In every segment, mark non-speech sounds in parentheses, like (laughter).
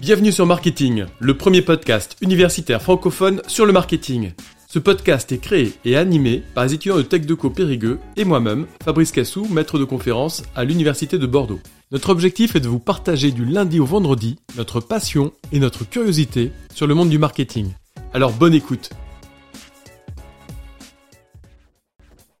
Bienvenue sur Marketing, le premier podcast universitaire francophone sur le marketing. Ce podcast est créé et animé par les étudiants de TechDeco Périgueux et moi-même, Fabrice Cassou, maître de conférence à l'Université de Bordeaux. Notre objectif est de vous partager du lundi au vendredi notre passion et notre curiosité sur le monde du marketing. Alors bonne écoute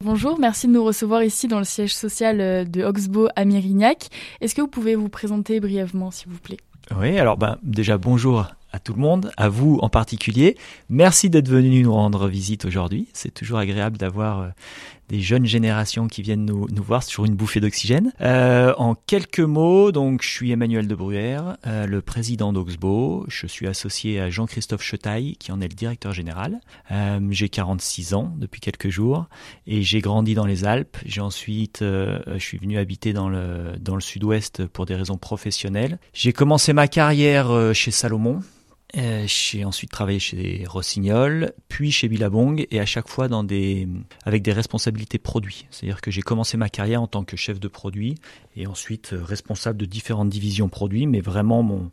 Bonjour, merci de nous recevoir ici dans le siège social euh, de Oxbow à Mérignac. Est-ce que vous pouvez vous présenter brièvement, s'il vous plaît? Oui, alors ben, déjà bonjour à tout le monde, à vous en particulier. Merci d'être venu nous rendre visite aujourd'hui. C'est toujours agréable d'avoir euh, des jeunes générations qui viennent nous, nous voir sur une bouffée d'oxygène. Euh, en quelques mots, donc je suis Emmanuel de Bruyère, euh, le président d'Oxbow. Je suis associé à Jean-Christophe Chetaille, qui en est le directeur général. Euh, j'ai 46 ans depuis quelques jours et j'ai grandi dans les Alpes. J'ai ensuite, euh, je suis venu habiter dans le dans le Sud-Ouest pour des raisons professionnelles. J'ai commencé ma carrière euh, chez Salomon euh, j'ai ensuite travaillé chez Rossignol, puis chez Billabong, et à chaque fois dans des, avec des responsabilités produits. C'est-à-dire que j'ai commencé ma carrière en tant que chef de produit, et ensuite euh, responsable de différentes divisions produits, mais vraiment mon,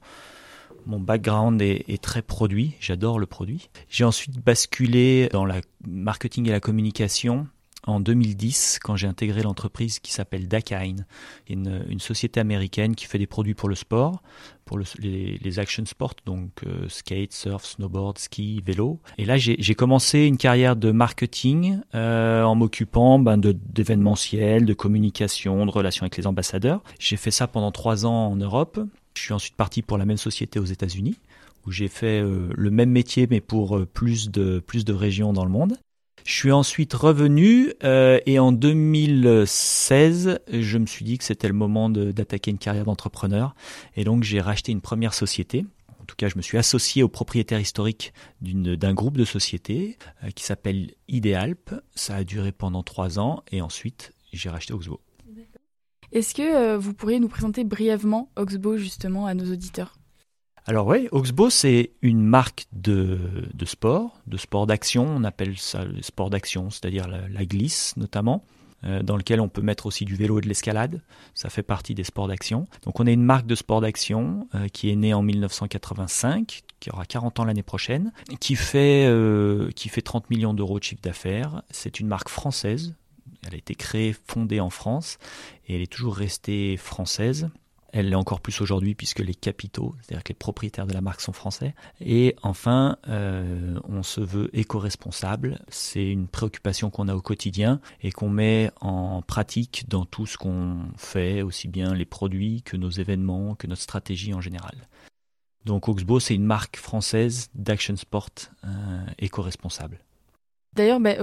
mon background est, est très produit, j'adore le produit. J'ai ensuite basculé dans la marketing et la communication en 2010 quand j'ai intégré l'entreprise qui s'appelle Dakine, une, société américaine qui fait des produits pour le sport, pour le, les, action sports, donc euh, skate, surf, snowboard, ski, vélo. Et là, j'ai commencé une carrière de marketing euh, en m'occupant ben, d'événementiel, de, de communication, de relations avec les ambassadeurs. J'ai fait ça pendant trois ans en Europe. Je suis ensuite parti pour la même société aux États-Unis où j'ai fait euh, le même métier mais pour euh, plus de plus de régions dans le monde. Je suis ensuite revenu euh, et en 2016, je me suis dit que c'était le moment d'attaquer une carrière d'entrepreneur et donc j'ai racheté une première société. En tout cas, je me suis associé au propriétaire historique d'un groupe de sociétés euh, qui s'appelle Idealp. Ça a duré pendant trois ans et ensuite j'ai racheté Oxbow. Est-ce que euh, vous pourriez nous présenter brièvement Oxbow justement à nos auditeurs? Alors oui, Oxbow, c'est une marque de, de sport, de sport d'action, on appelle ça le sport d'action, c'est-à-dire la, la, glisse notamment, euh, dans lequel on peut mettre aussi du vélo et de l'escalade, ça fait partie des sports d'action. Donc on est une marque de sport d'action euh, qui est née en 1985, qui aura 40 ans l'année prochaine, qui fait, euh, qui fait 30 millions d'euros de chiffre d'affaires. C'est une marque française, elle a été créée, fondée en France, et elle est toujours restée française. Elle l'est encore plus aujourd'hui puisque les capitaux, c'est-à-dire que les propriétaires de la marque sont français. Et enfin, euh, on se veut éco-responsable. C'est une préoccupation qu'on a au quotidien et qu'on met en pratique dans tout ce qu'on fait, aussi bien les produits que nos événements, que notre stratégie en général. Donc Oxbow, c'est une marque française d'action sport euh, éco-responsable. D'ailleurs, bah,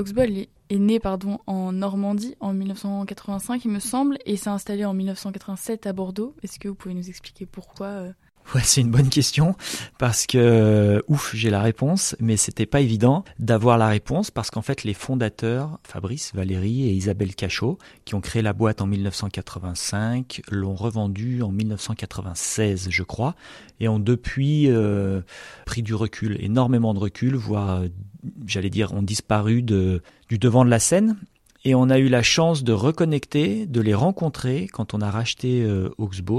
est né pardon, en Normandie en 1985, il me semble, et s'est installé en 1987 à Bordeaux. Est-ce que vous pouvez nous expliquer pourquoi euh... Ouais, c'est une bonne question parce que ouf, j'ai la réponse, mais c'était pas évident d'avoir la réponse parce qu'en fait les fondateurs, Fabrice, Valérie et Isabelle Cachot, qui ont créé la boîte en 1985, l'ont revendue en 1996, je crois, et ont depuis euh, pris du recul, énormément de recul, voire j'allais dire ont disparu du devant de la scène. Et on a eu la chance de reconnecter, de les rencontrer quand on a racheté euh,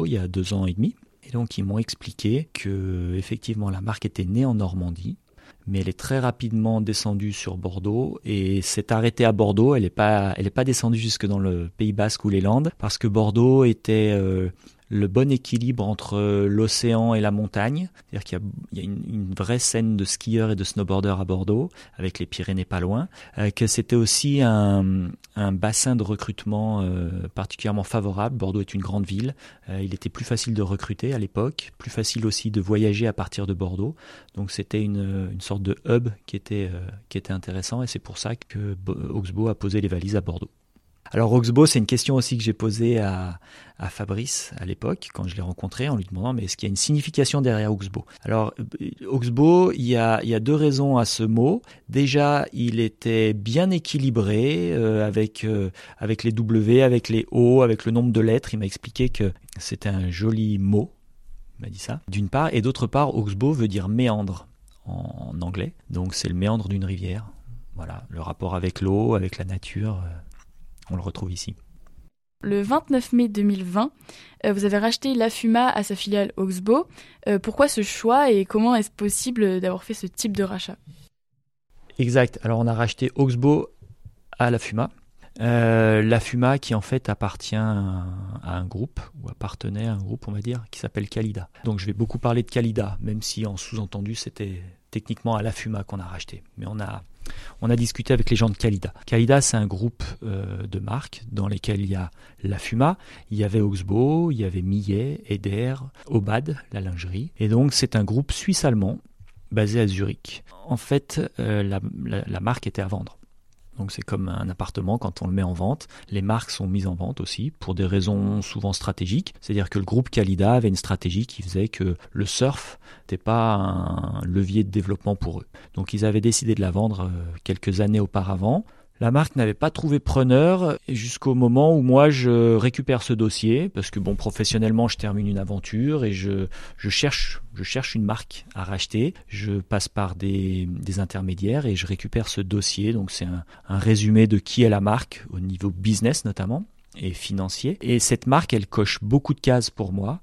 il y a deux ans et demi. Et donc ils m'ont expliqué que effectivement la marque était née en Normandie, mais elle est très rapidement descendue sur Bordeaux et s'est arrêtée à Bordeaux. Elle n'est pas, descendue jusque dans le Pays Basque ou les Landes parce que Bordeaux était euh, le bon équilibre entre l'océan et la montagne. C'est-à-dire qu'il y a, une, vraie scène de skieurs et de snowboarders à Bordeaux, avec les Pyrénées pas loin. Euh, que c'était aussi un, bassin de recrutement euh, particulièrement favorable. Bordeaux est une grande ville. Euh, il était plus facile de recruter à l'époque, plus facile aussi de voyager à partir de Bordeaux. Donc c'était une, une, sorte de hub qui était, qui était intéressant et c'est pour ça que Oxbow a posé les valises à Bordeaux. Alors Oxbow, c'est une question aussi que j'ai posée à, à, Fabrice à l'époque, quand je l'ai rencontré, en lui demandant mais est-ce qu'il y a une signification derrière Oxbow Alors Oxbow, il y, a, il y a deux raisons à ce mot. Déjà, il était bien équilibré euh, avec, euh, avec les W, avec les O, avec le nombre de lettres. Il m'a expliqué que c'était un joli mot, il m'a dit ça, d'une part. Et d'autre part, Oxbow veut dire méandre en, anglais. Donc c'est le méandre d'une rivière. Voilà, le rapport avec l'eau, avec la nature. Euh, on le retrouve ici. Le 29 mai 2020, euh, vous avez racheté la Fuma à sa filiale Oxbow. Euh, pourquoi ce choix et comment est-ce possible d'avoir fait ce type de rachat? Exact. Alors on a racheté Oxbow à la Fuma. Euh, la Fuma qui en fait appartient à un groupe, ou appartenait à un groupe on va dire, qui s'appelle Calida. Donc je vais beaucoup parler de Calida, même si en sous-entendu c'était techniquement à la Fuma qu'on a racheté. Mais on a, on a discuté avec les gens de Calida. Calida c'est un groupe euh, de marques dans lesquels il y a la Fuma, il y avait Oxbow, il y avait Millet, Eder, Obad, la lingerie. Et donc c'est un groupe suisse-allemand basé à Zurich. En fait, euh, la marque était à vendre. Donc c'est comme un appartement quand on le met en vente. Les marques sont mises en vente aussi pour des raisons souvent stratégiques. C'est-à-dire que le groupe Calida avait une stratégie qui faisait que le surf n'était pas un levier de développement pour eux. Donc ils avaient décidé de la vendre euh, quelques années auparavant. La marque n'avait pas trouvé preneur jusqu'au moment où moi je récupère ce dossier parce que bon professionnellement je termine une aventure et je, je cherche je cherche une marque à racheter. Je passe par des, des intermédiaires et je récupère ce dossier. Donc c'est un, un résumé de qui est la marque au niveau business notamment et financier. Et cette marque, elle coche beaucoup de cases pour moi.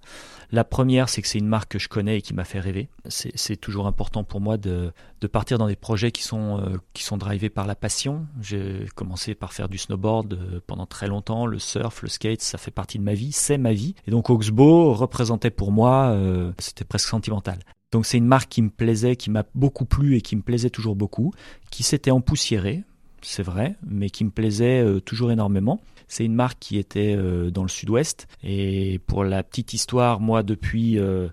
La première, c'est que c'est une marque que je connais et qui m'a fait rêver. C'est toujours important pour moi de, partir dans des projets qui sont, euh, qui sont drivés par la passion. J'ai commencé par faire du snowboard euh, pendant très longtemps. Le surf, le skate, ça fait partie de ma vie, c'est ma vie. Et donc Oxbow représentait pour moi, euh, c'était presque sentimental. Donc c'est une marque qui me plaisait, qui m'a beaucoup plu et qui me plaisait toujours beaucoup, qui s'était empoussiérée, c'est vrai, mais qui me plaisait toujours énormément. C'est une marque qui était euh, dans le sud-ouest. Et pour la petite histoire, moi, depuis, euh,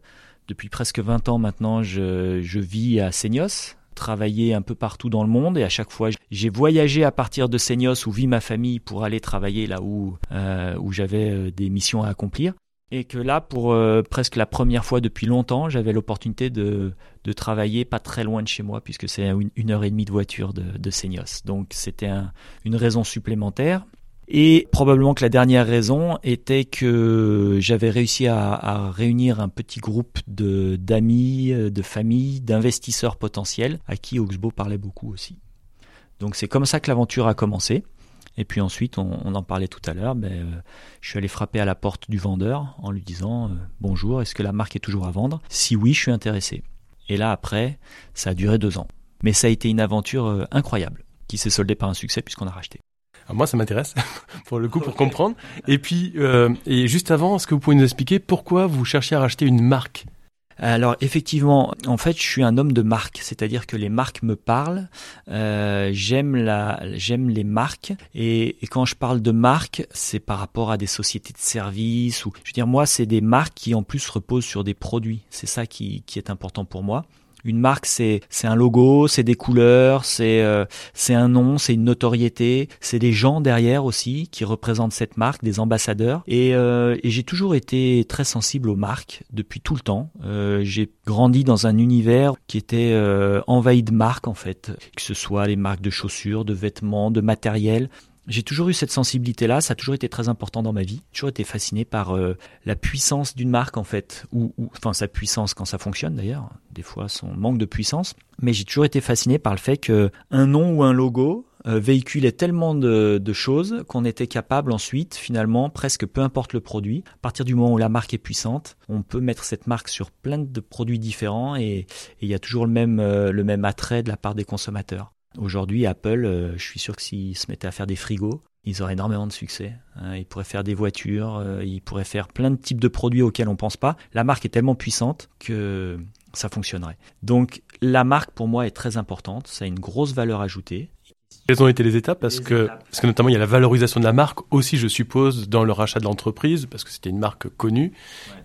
depuis presque 20 ans maintenant, je, je vis à Seignos, travaillé un peu partout dans le monde et à chaque fois j'ai voyagé à partir de Seignos où vit ma famille pour aller travailler là où, euh, où j'avais des missions à accomplir. Et que là, pour presque la première fois depuis longtemps, j'avais l'opportunité de, travailler pas très loin de chez moi, puisque c'est une, heure et demie de voiture de, de. Donc c'était un, une raison supplémentaire. Et probablement que la dernière raison était que j'avais réussi à, réunir un petit groupe de d'amis, de familles, d'investisseurs potentiels à qui Oxbow parlait beaucoup aussi. Donc c'est comme ça que l'aventure a commencé. Et puis ensuite, on, on en parlait tout à l'heure, ben, euh, je suis allé frapper à la porte du vendeur en lui disant euh, Bonjour, est-ce que la marque est toujours à vendre? Si oui, je suis intéressé. Et là, après, ça a duré deux ans. Mais ça a été une aventure euh, incroyable, qui s'est soldée par un succès puisqu'on a racheté. Alors moi, ça m'intéresse (laughs) pour le coup, pour comprendre. Et puis, euh, et juste avant, est-ce que vous pouvez nous expliquer pourquoi vous cherchez à racheter une marque? Alors effectivement, en fait, je suis un homme de marque, c'est-à-dire que les marques me parlent. Euh, j'aime la, j'aime les marques, et, et, quand je parle de marque, c'est par rapport à des sociétés de services ou, je veux dire, moi, c'est des marques qui en plus reposent sur des produits. C'est ça qui, qui est important pour moi. Une marque, c'est un logo, c'est des couleurs, c'est euh, un nom, c'est une notoriété, c'est des gens derrière aussi qui représentent cette marque, des ambassadeurs. Et, euh, et j'ai toujours été très sensible aux marques depuis tout le temps. Euh, j'ai grandi dans un univers qui était euh, envahi de marques en fait, que ce soit les marques de chaussures, de vêtements, de matériel j'ai toujours eu cette sensibilité-là, ça a toujours été très important dans ma vie. J'ai toujours été fasciné par euh, la puissance d'une marque en fait, ou, enfin sa puissance quand ça fonctionne d'ailleurs, des fois son manque de puissance. Mais j'ai toujours été fasciné par le fait que un nom ou un logo euh, véhiculait tellement de, de choses qu'on était capable ensuite, finalement, presque peu importe le produit, à partir du moment où la marque est puissante, on peut mettre cette marque sur plein de produits différents et il y a toujours le même euh, le même attrait de la part des consommateurs. Aujourd'hui, Apple, euh, je suis sûr que s'ils se mettaient à faire des frigos, ils auraient énormément de succès. Hein. Ils pourraient faire des voitures, euh, ils pourraient faire plein de types de produits auxquels on pense pas. La marque est tellement puissante que ça fonctionnerait. Donc la marque pour moi est très importante, ça a une grosse valeur ajoutée. Quelles ont été les étapes? Parce que parce que notamment il y a la valorisation de la marque aussi je suppose dans le rachat de l'entreprise parce que c'était une marque connue.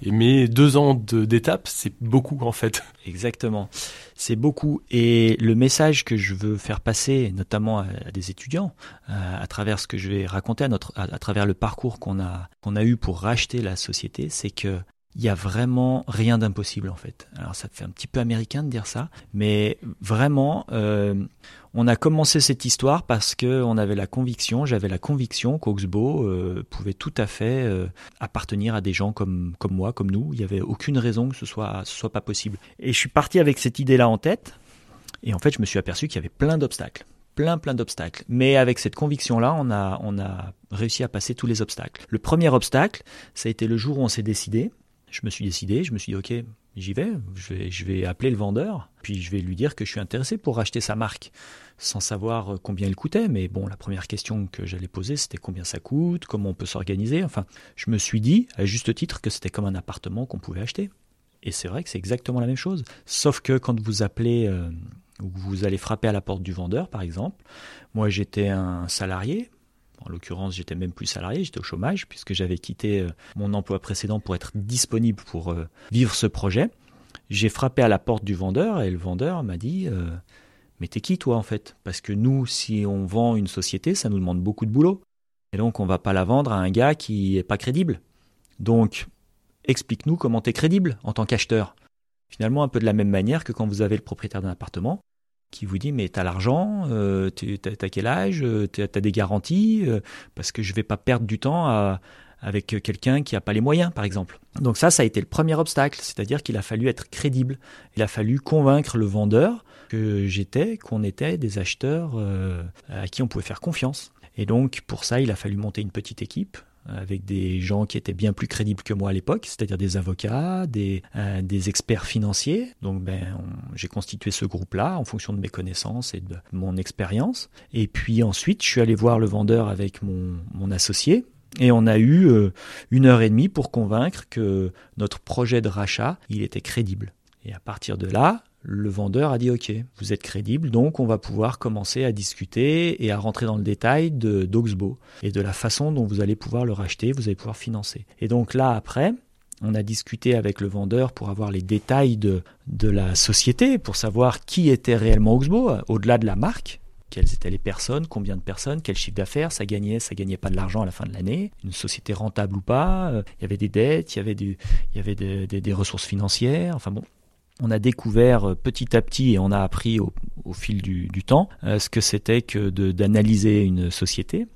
Et mais deux ans d'étapes c'est beaucoup en fait. Exactement, c'est beaucoup. Et le message que je veux faire passer notamment à, des étudiants à, à, travers ce que je vais raconter à notre à, à travers le parcours qu'on a qu'on a eu pour racheter la société c'est que il y a vraiment rien d'impossible en fait. Alors ça fait un petit peu américain de dire ça, mais vraiment, euh, on a commencé cette histoire parce que on avait la conviction, j'avais la conviction qu'Oxbow euh, pouvait tout à fait euh, appartenir à des gens comme comme moi, comme nous. Il n'y avait aucune raison que ce soit ce soit pas possible. Et je suis parti avec cette idée-là en tête, et en fait je me suis aperçu qu'il y avait plein d'obstacles plein plein d'obstacles. Mais avec cette conviction-là, on a, on a réussi à passer tous les obstacles. Le premier obstacle, ça a été le jour où on s'est décidé. Je me suis décidé, je me suis dit, ok, j'y vais, je vais, appeler le vendeur, puis je vais lui dire que je suis intéressé pour racheter sa marque, sans savoir combien il coûtait. Mais bon, la première question que j'allais poser, c'était combien ça coûte, comment on peut s'organiser. Enfin, je me suis dit, à juste titre, que c'était comme un appartement qu'on pouvait acheter. Et c'est vrai que c'est exactement la même chose. Sauf que quand vous appelez euh, ou vous allez frapper à la porte du vendeur, par exemple, moi j'étais un salarié, en l'occurrence, j'étais même plus salarié, j'étais au chômage puisque j'avais quitté euh, mon emploi précédent pour être disponible pour euh, vivre ce projet. J'ai frappé à la porte du vendeur et le vendeur m'a dit euh, Mais t'es qui toi en fait? Parce que nous, si on vend une société, ça nous demande beaucoup de boulot. Et donc on va pas la vendre à un gars qui est pas crédible. Donc explique-nous comment t'es crédible en tant qu'acheteur. Finalement, un peu de la même manière que quand vous avez le propriétaire d'un appartement, qui vous dit mais t'as l'argent, euh, t'as quel âge, euh, t'as des garanties, euh, parce que je vais pas perdre du temps avec quelqu'un qui n'a pas les moyens, par exemple. Donc ça, ça a été le premier obstacle, c'est-à-dire qu'il a fallu être crédible. Il a fallu convaincre le vendeur que j'étais, qu'on était des acheteurs à qui on pouvait faire confiance. Et donc pour ça, il a fallu monter une petite équipe avec des gens qui étaient bien plus crédibles que moi à l'époque, c'est-à-dire des avocats, des, euh, experts financiers. Donc ben, j'ai constitué ce groupe-là en fonction de mes connaissances et de mon expérience. Et puis ensuite, je suis allé voir le vendeur avec mon, mon associé. Et on a eu euh, une heure et demie pour convaincre que notre projet de rachat, il était crédible. Et à partir de là, le vendeur a dit OK, vous êtes crédible, donc on va pouvoir commencer à discuter et à rentrer dans le détail de d'Oxbow et de la façon dont vous allez pouvoir le racheter, vous allez pouvoir financer. Et donc là après, on a discuté avec le vendeur pour avoir les détails de, de la société, pour savoir qui était réellement Oxbow, au-delà de la marque, quelles étaient les personnes, combien de personnes, quel chiffre d'affaires, ça gagnait, ça gagnait pas de l'argent à la fin de l'année, une société rentable ou pas, euh, il y avait des dettes, il y avait, du, il y avait des, des ressources financières, enfin bon, on a découvert euh, petit à petit et on a appris au, fil du, temps euh, ce que c'était que d'analyser une société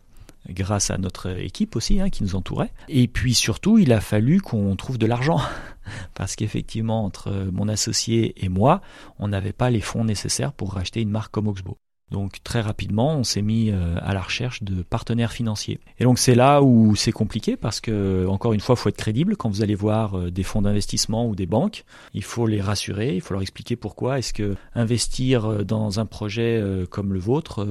grâce à notre équipe aussi hein, qui nous entourait. Et puis surtout, il a fallu qu'on trouve de l'argent. (laughs) Parce qu'effectivement, entre mon associé et moi, on n'avait pas les fonds nécessaires pour racheter une marque comme Oxbow. Donc très rapidement, on s'est mis euh, à la recherche de partenaires financiers. Et donc c'est là où c'est compliqué parce que encore une fois, faut être crédible quand vous allez voir euh, des fonds d'investissement ou des banques. Il faut les rassurer, il faut leur expliquer pourquoi est-ce que investir euh, dans un projet comme le vôtre,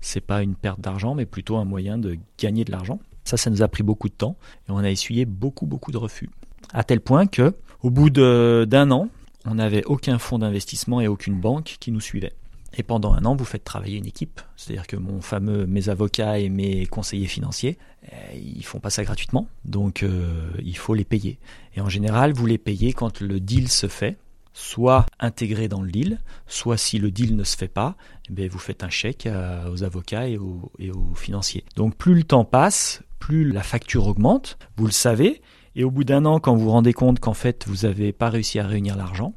c'est pas une perte d'argent, mais plutôt un moyen de gagner de l'argent? Ça, ça nous a pris beaucoup de temps et on a essuyé beaucoup beaucoup de refus. À tel point que, au bout d'un an, on n'avait aucun fonds d'investissement et aucune banque qui nous suivait. Et pendant un an, vous faites travailler une équipe. C'est-à-dire que mon fameux, mes avocats et mes conseillers financiers, eh, ils font pas ça gratuitement. Donc, euh, il faut les payer. Et en général, vous les payez quand le deal se fait, soit intégré dans le deal, soit si le deal ne se fait pas, eh vous faites un chèque aux avocats et aux, et aux financiers. Donc, plus le temps passe, plus la facture augmente. Vous le savez. Et au bout d'un an, quand vous vous rendez compte qu'en fait, vous n'avez pas réussi à réunir l'argent,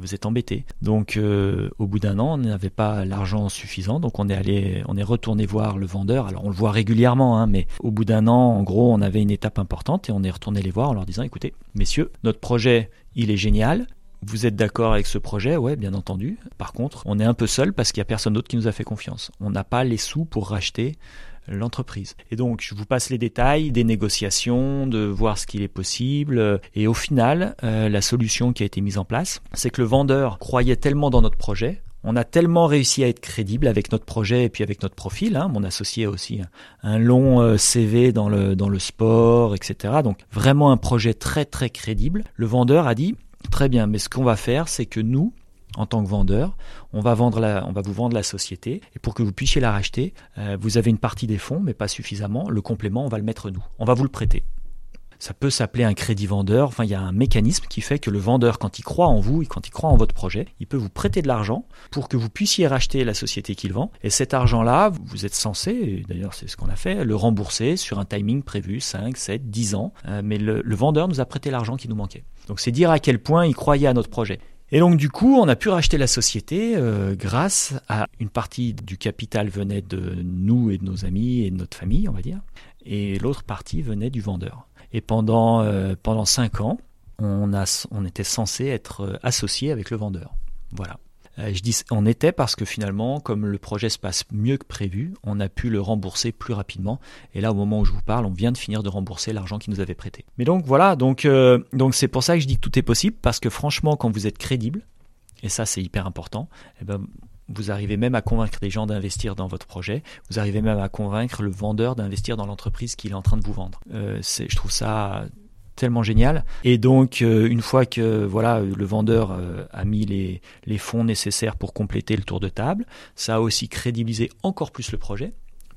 vous êtes embêté. Donc euh, au bout d'un an, on n'avait pas l'argent suffisant, donc on est allé, on est retourné voir le vendeur. Alors on le voit régulièrement, hein, mais au bout d'un an, en gros, on avait une étape importante et on est retourné les voir en leur disant, écoutez, messieurs, notre projet, il est génial. Vous êtes d'accord avec ce projet? Ouais, bien entendu. Par contre, on est un peu seul parce qu'il n'y a personne d'autre qui nous a fait confiance. On n'a pas les sous pour racheter l'entreprise. Et donc, je vous passe les détails des négociations, de voir ce qu'il est possible. Et au final, euh, la solution qui a été mise en place, c'est que le vendeur croyait tellement dans notre projet, on a tellement réussi à être crédible avec notre projet et puis avec notre profil. Hein. Mon associé a aussi un, long euh, CV dans le, dans le sport, etc. Donc vraiment un projet très très crédible. Le vendeur a dit, très bien, mais ce qu'on va faire, c'est que nous, en tant que vendeur, on va, vendre on va vous vendre la société et pour que vous puissiez la racheter, euh, vous avez une partie des fonds, mais pas suffisamment. Le complément, on va le mettre nous. On va vous le prêter. Ça peut s'appeler un crédit vendeur. Enfin, il y a un mécanisme qui fait que le vendeur, quand il croit en vous et quand il croit en votre projet, il peut vous prêter de l'argent pour que vous puissiez racheter la société qu'il vend. Et cet argent-là, vous êtes censé, d'ailleurs c'est ce qu'on a fait, le rembourser sur un timing prévu, 5, 7, 10 ans. Euh, mais le, le vendeur nous a prêté l'argent qui nous manquait. Donc c'est dire à quel point il croyait à notre projet. Et donc du coup, on a pu racheter la société euh, grâce à une partie du capital venait de nous et de nos amis et de notre famille, on va dire, et l'autre partie venait du vendeur. Et pendant euh, pendant cinq ans, on a on était censé être euh, associé avec le vendeur. Voilà. Je dis on était parce que finalement, comme le projet se passe mieux que prévu, on a pu le rembourser plus rapidement. Et là, au moment où je vous parle, on vient de finir de rembourser l'argent qui nous avait prêté. Mais donc voilà, donc donc c'est pour ça que je dis que tout est possible parce que franchement, quand vous êtes crédible, et ça c'est hyper important, eh ben, vous arrivez même à convaincre les gens d'investir dans votre projet. Vous arrivez même à convaincre le vendeur d'investir dans l'entreprise qu'il est en train de vous vendre. Euh, je trouve ça tellement génial. Et donc, euh, une fois que voilà, le vendeur euh, a mis les, les fonds nécessaires pour compléter le tour de table, ça a aussi crédibilisé encore plus le projet,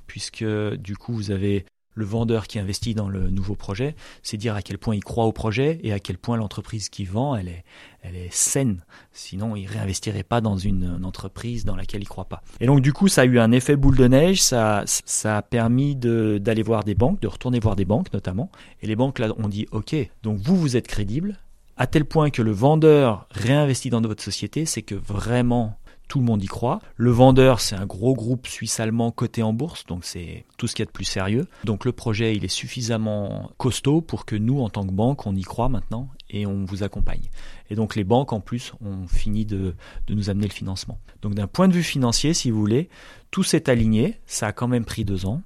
puisque du coup, vous avez le vendeur qui investit dans le nouveau projet, c'est dire à quel point il croit au projet et à quel point l'entreprise qui vend, elle est, elle est saine. Sinon, il réinvestirait pas dans une, entreprise dans laquelle il croit pas. Et donc, du coup, ça a eu un effet boule de neige. Ça, ça a permis d'aller voir des banques, de retourner voir des banques notamment. Et les banques là ont dit, ok, donc vous, vous êtes crédible, à tel point que le vendeur réinvestit dans votre société, c'est que vraiment tout le monde y croit. Le vendeur, c'est un gros groupe suisse-allemand coté en bourse, donc c'est tout ce qu'il y a de plus sérieux. Donc le projet, il est suffisamment costaud pour que nous, en tant que banque, on y croit maintenant et on vous accompagne. Et donc les banques, en plus, ont fini de, nous amener le financement. Donc d'un point de vue financier, si vous voulez, tout s'est aligné. Ça a quand même pris deux ans.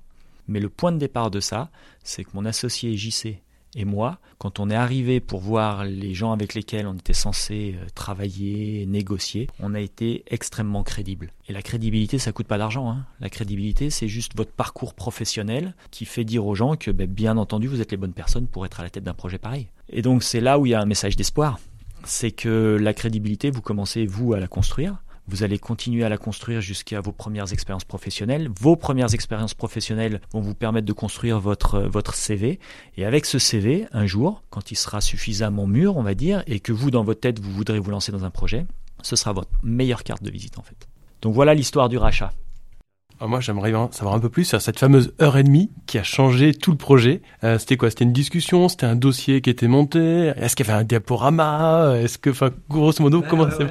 Mais le point de départ de ça, c'est que mon associé JC et moi, quand on est arrivé pour voir les gens avec lesquels on était censé euh, travailler, négocier, on a été extrêmement crédible. Et la crédibilité, ça coûte pas d'argent. Hein. La crédibilité, c'est juste votre parcours professionnel qui fait dire aux gens que, ben, bien entendu, vous êtes les bonnes personnes pour être à la tête d'un projet pareil. Et donc, c'est là où il y a un message d'espoir. C'est que la crédibilité, vous commencez, vous, à la construire. Vous allez continuer à la construire jusqu'à vos premières expériences professionnelles. Vos premières expériences professionnelles vont vous permettre de construire votre, votre CV. Et avec ce CV, un jour, quand il sera suffisamment mûr, on va dire, et que vous, dans votre tête, vous voudrez vous lancer dans un projet, ce sera votre meilleure carte de visite, en fait. Donc voilà l'histoire du rachat. Ah, moi, j'aimerais savoir un peu plus sur cette fameuse heure et demie qui a changé tout le projet. Euh, c'était quoi? C'était une discussion? C'était un dossier qui était monté? Est-ce qu'il y avait un diaporama? Est-ce que, enfin, grosso modo, comment ça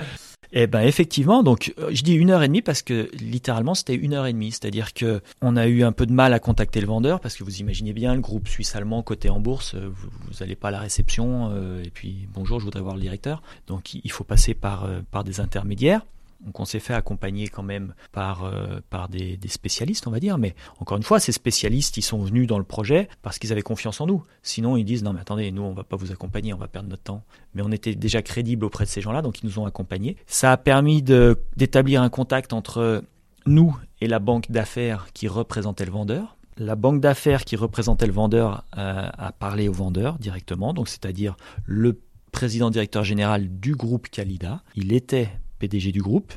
eh ben effectivement, donc euh, je dis une heure et demie parce que littéralement c'était une heure et demie, c'est-à-dire que on a eu un peu de mal à contacter le vendeur parce que vous imaginez bien le groupe suisse-allemand coté en bourse, euh, vous, n'allez pas à la réception euh, et puis bonjour, je voudrais voir le directeur, donc il faut passer par par des intermédiaires. Donc on s'est fait accompagner quand même par, euh, des, spécialistes, on va dire. Mais encore une fois, ces spécialistes, ils sont venus dans le projet parce qu'ils avaient confiance en nous. Sinon, ils disent, non mais attendez, nous, on va pas vous accompagner, on va perdre notre temps. Mais on était déjà crédibles auprès de ces gens-là, donc ils nous ont accompagnés. Ça a permis d'établir un contact entre nous et la banque d'affaires qui représentait le vendeur. La banque d'affaires qui représentait le vendeur euh, a parlé au vendeur directement, donc c'est-à-dire le président directeur général du groupe Calida. Il était PDG du groupe.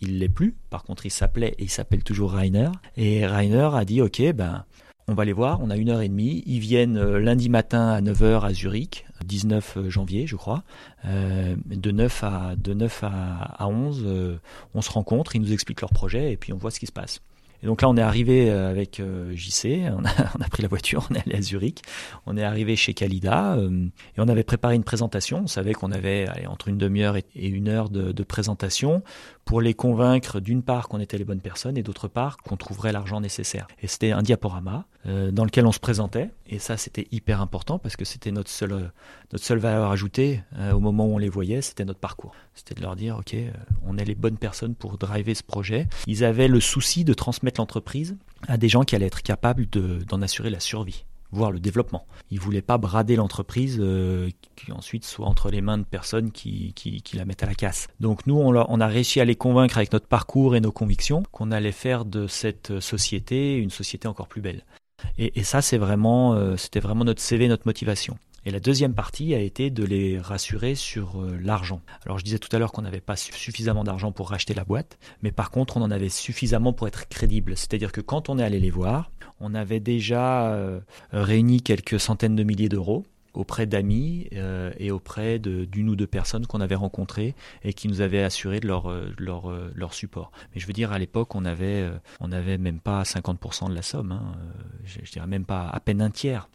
Il l'est plus. Par contre, il s'appelait et il s'appelle toujours Rainer. Et Rainer a dit, OK, ben, on va les voir. On a une heure et demie. Ils viennent euh, lundi matin à 9h à Zurich, 19 euh, janvier, je crois. Euh, de 9 à, de 9 à, 11, on se rencontre, ils nous expliquent leur projet et puis on voit ce qui se passe. Et donc là, on est arrivé euh, avec euh, JC, (laughs) on a, on a, pris la voiture, on est allé à Zurich, on est arrivé chez Calida euh, et on avait préparé une présentation. On savait qu'on avait entre une demi-heure et, une heure de, présentation pour les convaincre d'une part qu'on était les bonnes personnes et d'autre part qu'on trouverait l'argent nécessaire. Et c'était un diaporama euh, dans lequel on se présentait et ça c'était hyper important parce que c'était notre seule notre seule valeur ajoutée euh, au moment où on les voyait, c'était notre parcours. C'était de leur dire OK, euh, on est les bonnes personnes pour driver ce projet. Ils avaient le souci de transmettre l'entreprise à des gens qui allaient être capables d'en assurer la survie le développement. Ils voulaient pas brader l'entreprise euh, qui ensuite soit entre les mains de personnes qui, la mettent à la casse. Donc nous, on a, réussi à les convaincre avec notre parcours et nos convictions qu'on allait faire de cette société une société encore plus belle. Et, et ça, c'est vraiment, euh, c'était vraiment notre CV, notre motivation. Et la deuxième partie a été de les rassurer sur euh, l'argent. Alors je disais tout à l'heure qu'on n'avait pas suffisamment d'argent pour racheter la boîte, mais par contre on en avait suffisamment pour être crédible. C'est-à-dire que quand on est allé les voir, on avait déjà euh, réuni quelques centaines de milliers d'euros auprès d'amis euh, et auprès d'une ou deux personnes qu'on avait rencontrées et qui nous avaient assuré de leur, support. Mais je veux dire, à l'époque, on avait, on avait même pas 50% de la somme, hein, je, dirais même pas à peine un tiers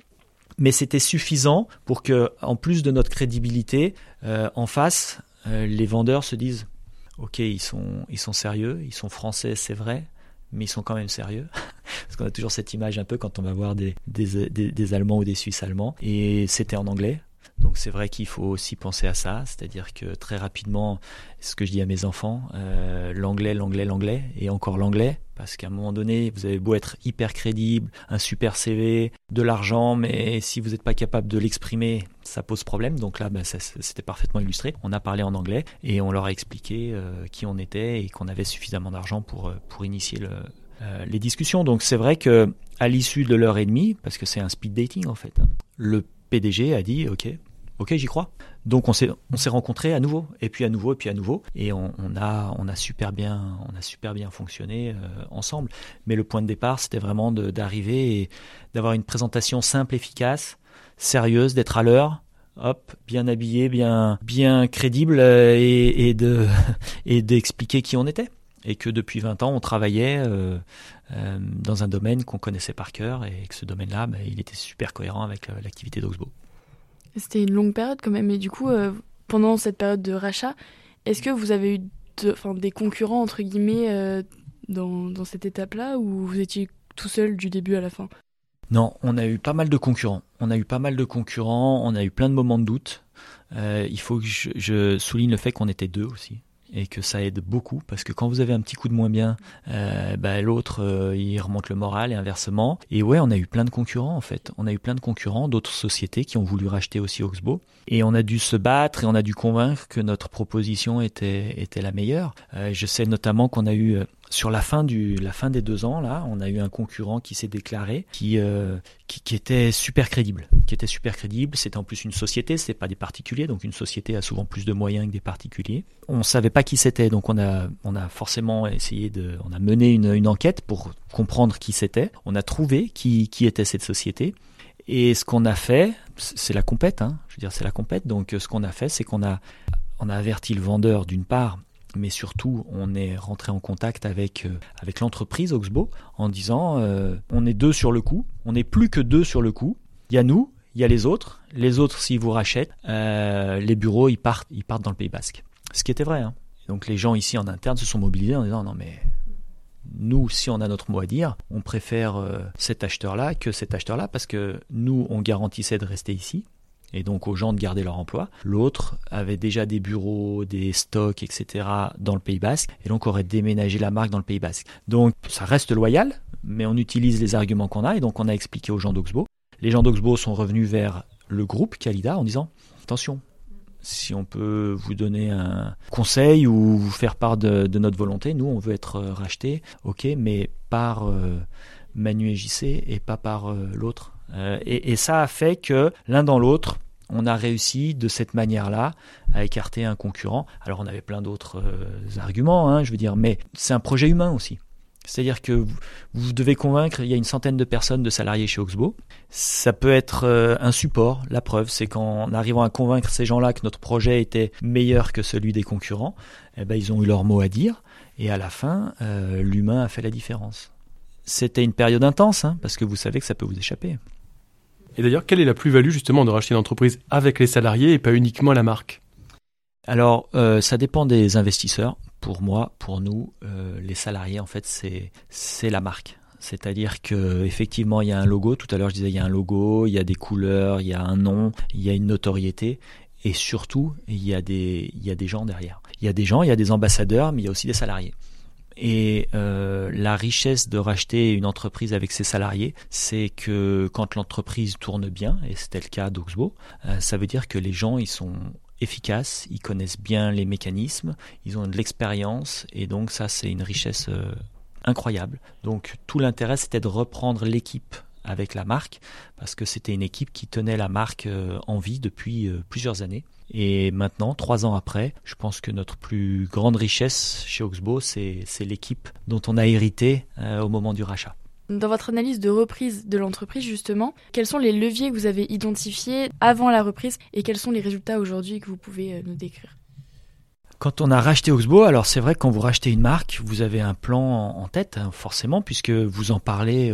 mais c'était suffisant pour que, en plus de notre crédibilité, euh, en face, euh, les vendeurs se disent Ok, ils sont, ils sont sérieux, ils sont français, c'est vrai, mais ils sont quand même sérieux. (laughs) Parce qu'on a toujours cette image un peu quand on va voir des, des, des, Allemands ou des Suisses allemands. Et c'était en anglais. Donc c'est vrai qu'il faut aussi penser à ça, c'est-à-dire que très rapidement, ce que je dis à mes enfants, euh, l'anglais, l'anglais, l'anglais, et encore l'anglais, parce qu'à un moment donné, vous avez beau être hyper crédible, un super CV, de l'argent, mais si vous n'êtes pas capable de l'exprimer, ça pose problème. Donc là, ben, c'était parfaitement illustré. On a parlé en anglais et on leur a expliqué euh, qui on était et qu'on avait suffisamment d'argent pour, euh, pour initier le, les discussions. Donc c'est vrai que à l'issue de l'heure et demie, parce que c'est un speed dating en fait, hein, le PDG a dit ok, ok, j'y crois. Donc on s'est on s'est rencontrés à nouveau et puis à nouveau et puis à nouveau et on, a super bien on a super bien fonctionné euh, ensemble. Mais le point de départ c'était vraiment d'arriver et d'avoir une présentation simple, efficace, sérieuse, d'être à l'heure. Hop, bien habillé, bien crédible euh, (laughs) et d'expliquer qui on était et que depuis 20 ans on travaillait euh, dans un domaine qu'on connaissait par cœur et que ce domaine-là, bah, il était super cohérent avec l'activité d'Oxbow. C'était une longue période quand même. Et du coup, euh, pendant cette période de rachat, est-ce que vous avez eu des concurrents, entre guillemets, euh, dans, dans, cette étape-là, ou vous étiez tout seul du début à la fin? Non, on a eu pas mal de concurrents. On a eu pas mal de concurrents, on a eu plein de moments de doute. Euh, il faut que je souligne le fait qu'on était deux aussi et que ça aide beaucoup parce que quand vous avez un petit coup de moins bien, euh, bah, l'autre euh, il remonte le moral et inversement. Et ouais, on a eu plein de concurrents en fait. On a eu plein de concurrents, d'autres sociétés qui ont voulu racheter aussi Oxbow et on a dû se battre et on a dû convaincre que notre proposition était était la meilleure. Euh, je sais notamment qu'on a eu sur la fin du la fin des deux ans là, on a eu un concurrent qui s'est déclaré, qui, euh, qui, qui était super crédible, qui était super crédible. C'était en plus une société, c'est pas des particuliers, donc une société a souvent plus de moyens que des particuliers. On savait pas qui c'était, donc on a on a forcément essayé de, on a mené une, une enquête pour comprendre qui c'était. On a trouvé qui qui était cette société. Et ce qu'on a fait, c'est la compète, hein, je veux dire c'est la compète. Donc ce qu'on a fait, c'est qu'on a on a averti le vendeur d'une part mais surtout on est rentré en contact avec euh, avec l'entreprise Oxbow en disant euh, on est deux sur le coup, on n'est plus que deux sur le coup. Il y a nous, il y a les autres. Les autres, s'ils vous rachètent, euh, les bureaux ils partent ils partent dans le Pays Basque. Ce qui était vrai. Hein. Donc les gens ici en interne se sont mobilisés en disant non mais nous, si on a notre mot à dire, on préfère cet acheteur-là que cet acheteur-là parce que nous, on garantissait de rester ici et donc aux gens de garder leur emploi. L'autre avait déjà des bureaux, des stocks, etc. dans le Pays Basque, et donc aurait déménagé la marque dans le Pays Basque. Donc ça reste loyal, mais on utilise les arguments qu'on a, et donc on a expliqué aux gens d'Oxbow. Les gens d'Oxbow sont revenus vers le groupe Calida en disant attention. Si on peut vous donner un conseil ou vous faire part de, notre volonté, nous on veut être racheté, ok, mais par euh, Manu et JC et pas par euh, l'autre euh, et, ça a fait que l'un dans l'autre, on a réussi de cette manière-là à écarter un concurrent. Alors on avait plein d'autres euh, arguments, hein, je veux dire, mais c'est un projet humain aussi. C'est-à-dire que vous, devez convaincre, il y a une centaine de personnes de salariés chez Oxbow. Ça peut être euh, un support. La preuve, c'est qu'en arrivant à convaincre ces gens-là que notre projet était meilleur que celui des concurrents, eh ben, ils ont eu leur mot à dire. Et à la fin, l'humain a fait la différence. C'était une période intense, hein, parce que vous savez que ça peut vous échapper. Et d'ailleurs, quelle est la plus-value justement de racheter une entreprise avec les salariés et pas uniquement la marque Alors, euh, ça dépend des investisseurs. Pour moi, pour nous, euh, les salariés, en fait, c'est c'est la marque. C'est-à-dire que effectivement, il y a un logo. Tout à l'heure, je disais, il y a un logo, il y a des couleurs, il y a un nom, il y a une notoriété, et surtout, il y a des il y a des gens derrière. Il y a des gens, il y a des ambassadeurs, mais il y a aussi des salariés. Et euh, la richesse de racheter une entreprise avec ses salariés, c'est que quand l'entreprise tourne bien, et c'était le cas d'Oxbow, euh, ça veut dire que les gens ils sont efficaces, ils connaissent bien les mécanismes, ils ont de l'expérience, et donc ça c'est une richesse euh, incroyable. Donc tout l'intérêt c'était de reprendre l'équipe avec la marque, parce que c'était une équipe qui tenait la marque en vie depuis plusieurs années. Et maintenant, trois ans après, je pense que notre plus grande richesse chez Oxbow, c'est l'équipe dont on a hérité euh, au moment du rachat. Dans votre analyse de reprise de l'entreprise, justement, quels sont les leviers que vous avez identifiés avant la reprise et quels sont les résultats aujourd'hui que vous pouvez euh, nous décrire? Quand on a racheté Oxbow, alors c'est vrai que quand vous rachetez une marque, vous avez un plan en tête, hein, forcément, puisque vous en parlez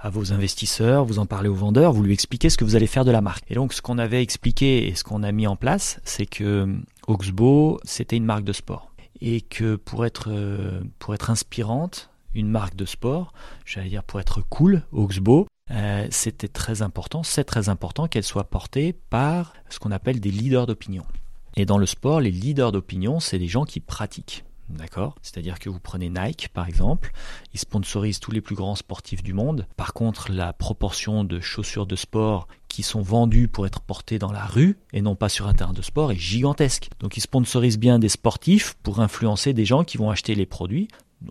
à vos investisseurs, vous en parlez aux vendeurs, vous lui expliquez ce que vous allez faire de la marque. Et donc ce qu'on avait expliqué et ce qu'on a mis en place, c'est que Oxbow, c'était une marque de sport. Et que pour être, euh, pour être inspirante, une marque de sport, j'allais dire pour être cool, Oxbow, euh, c'était très important, c'est très important qu'elle soit portée par ce qu'on appelle des leaders d'opinion. Et dans le sport, les leaders d'opinion, c'est des gens qui pratiquent. D'accord? C'est-à-dire que vous prenez Nike, par exemple, ils sponsorisent tous les plus grands sportifs du monde. Par contre, la proportion de chaussures de sport qui sont vendues pour être portées dans la rue et non pas sur un terrain de sport est gigantesque. Donc ils sponsorisent bien des sportifs pour influencer des gens qui vont acheter les produits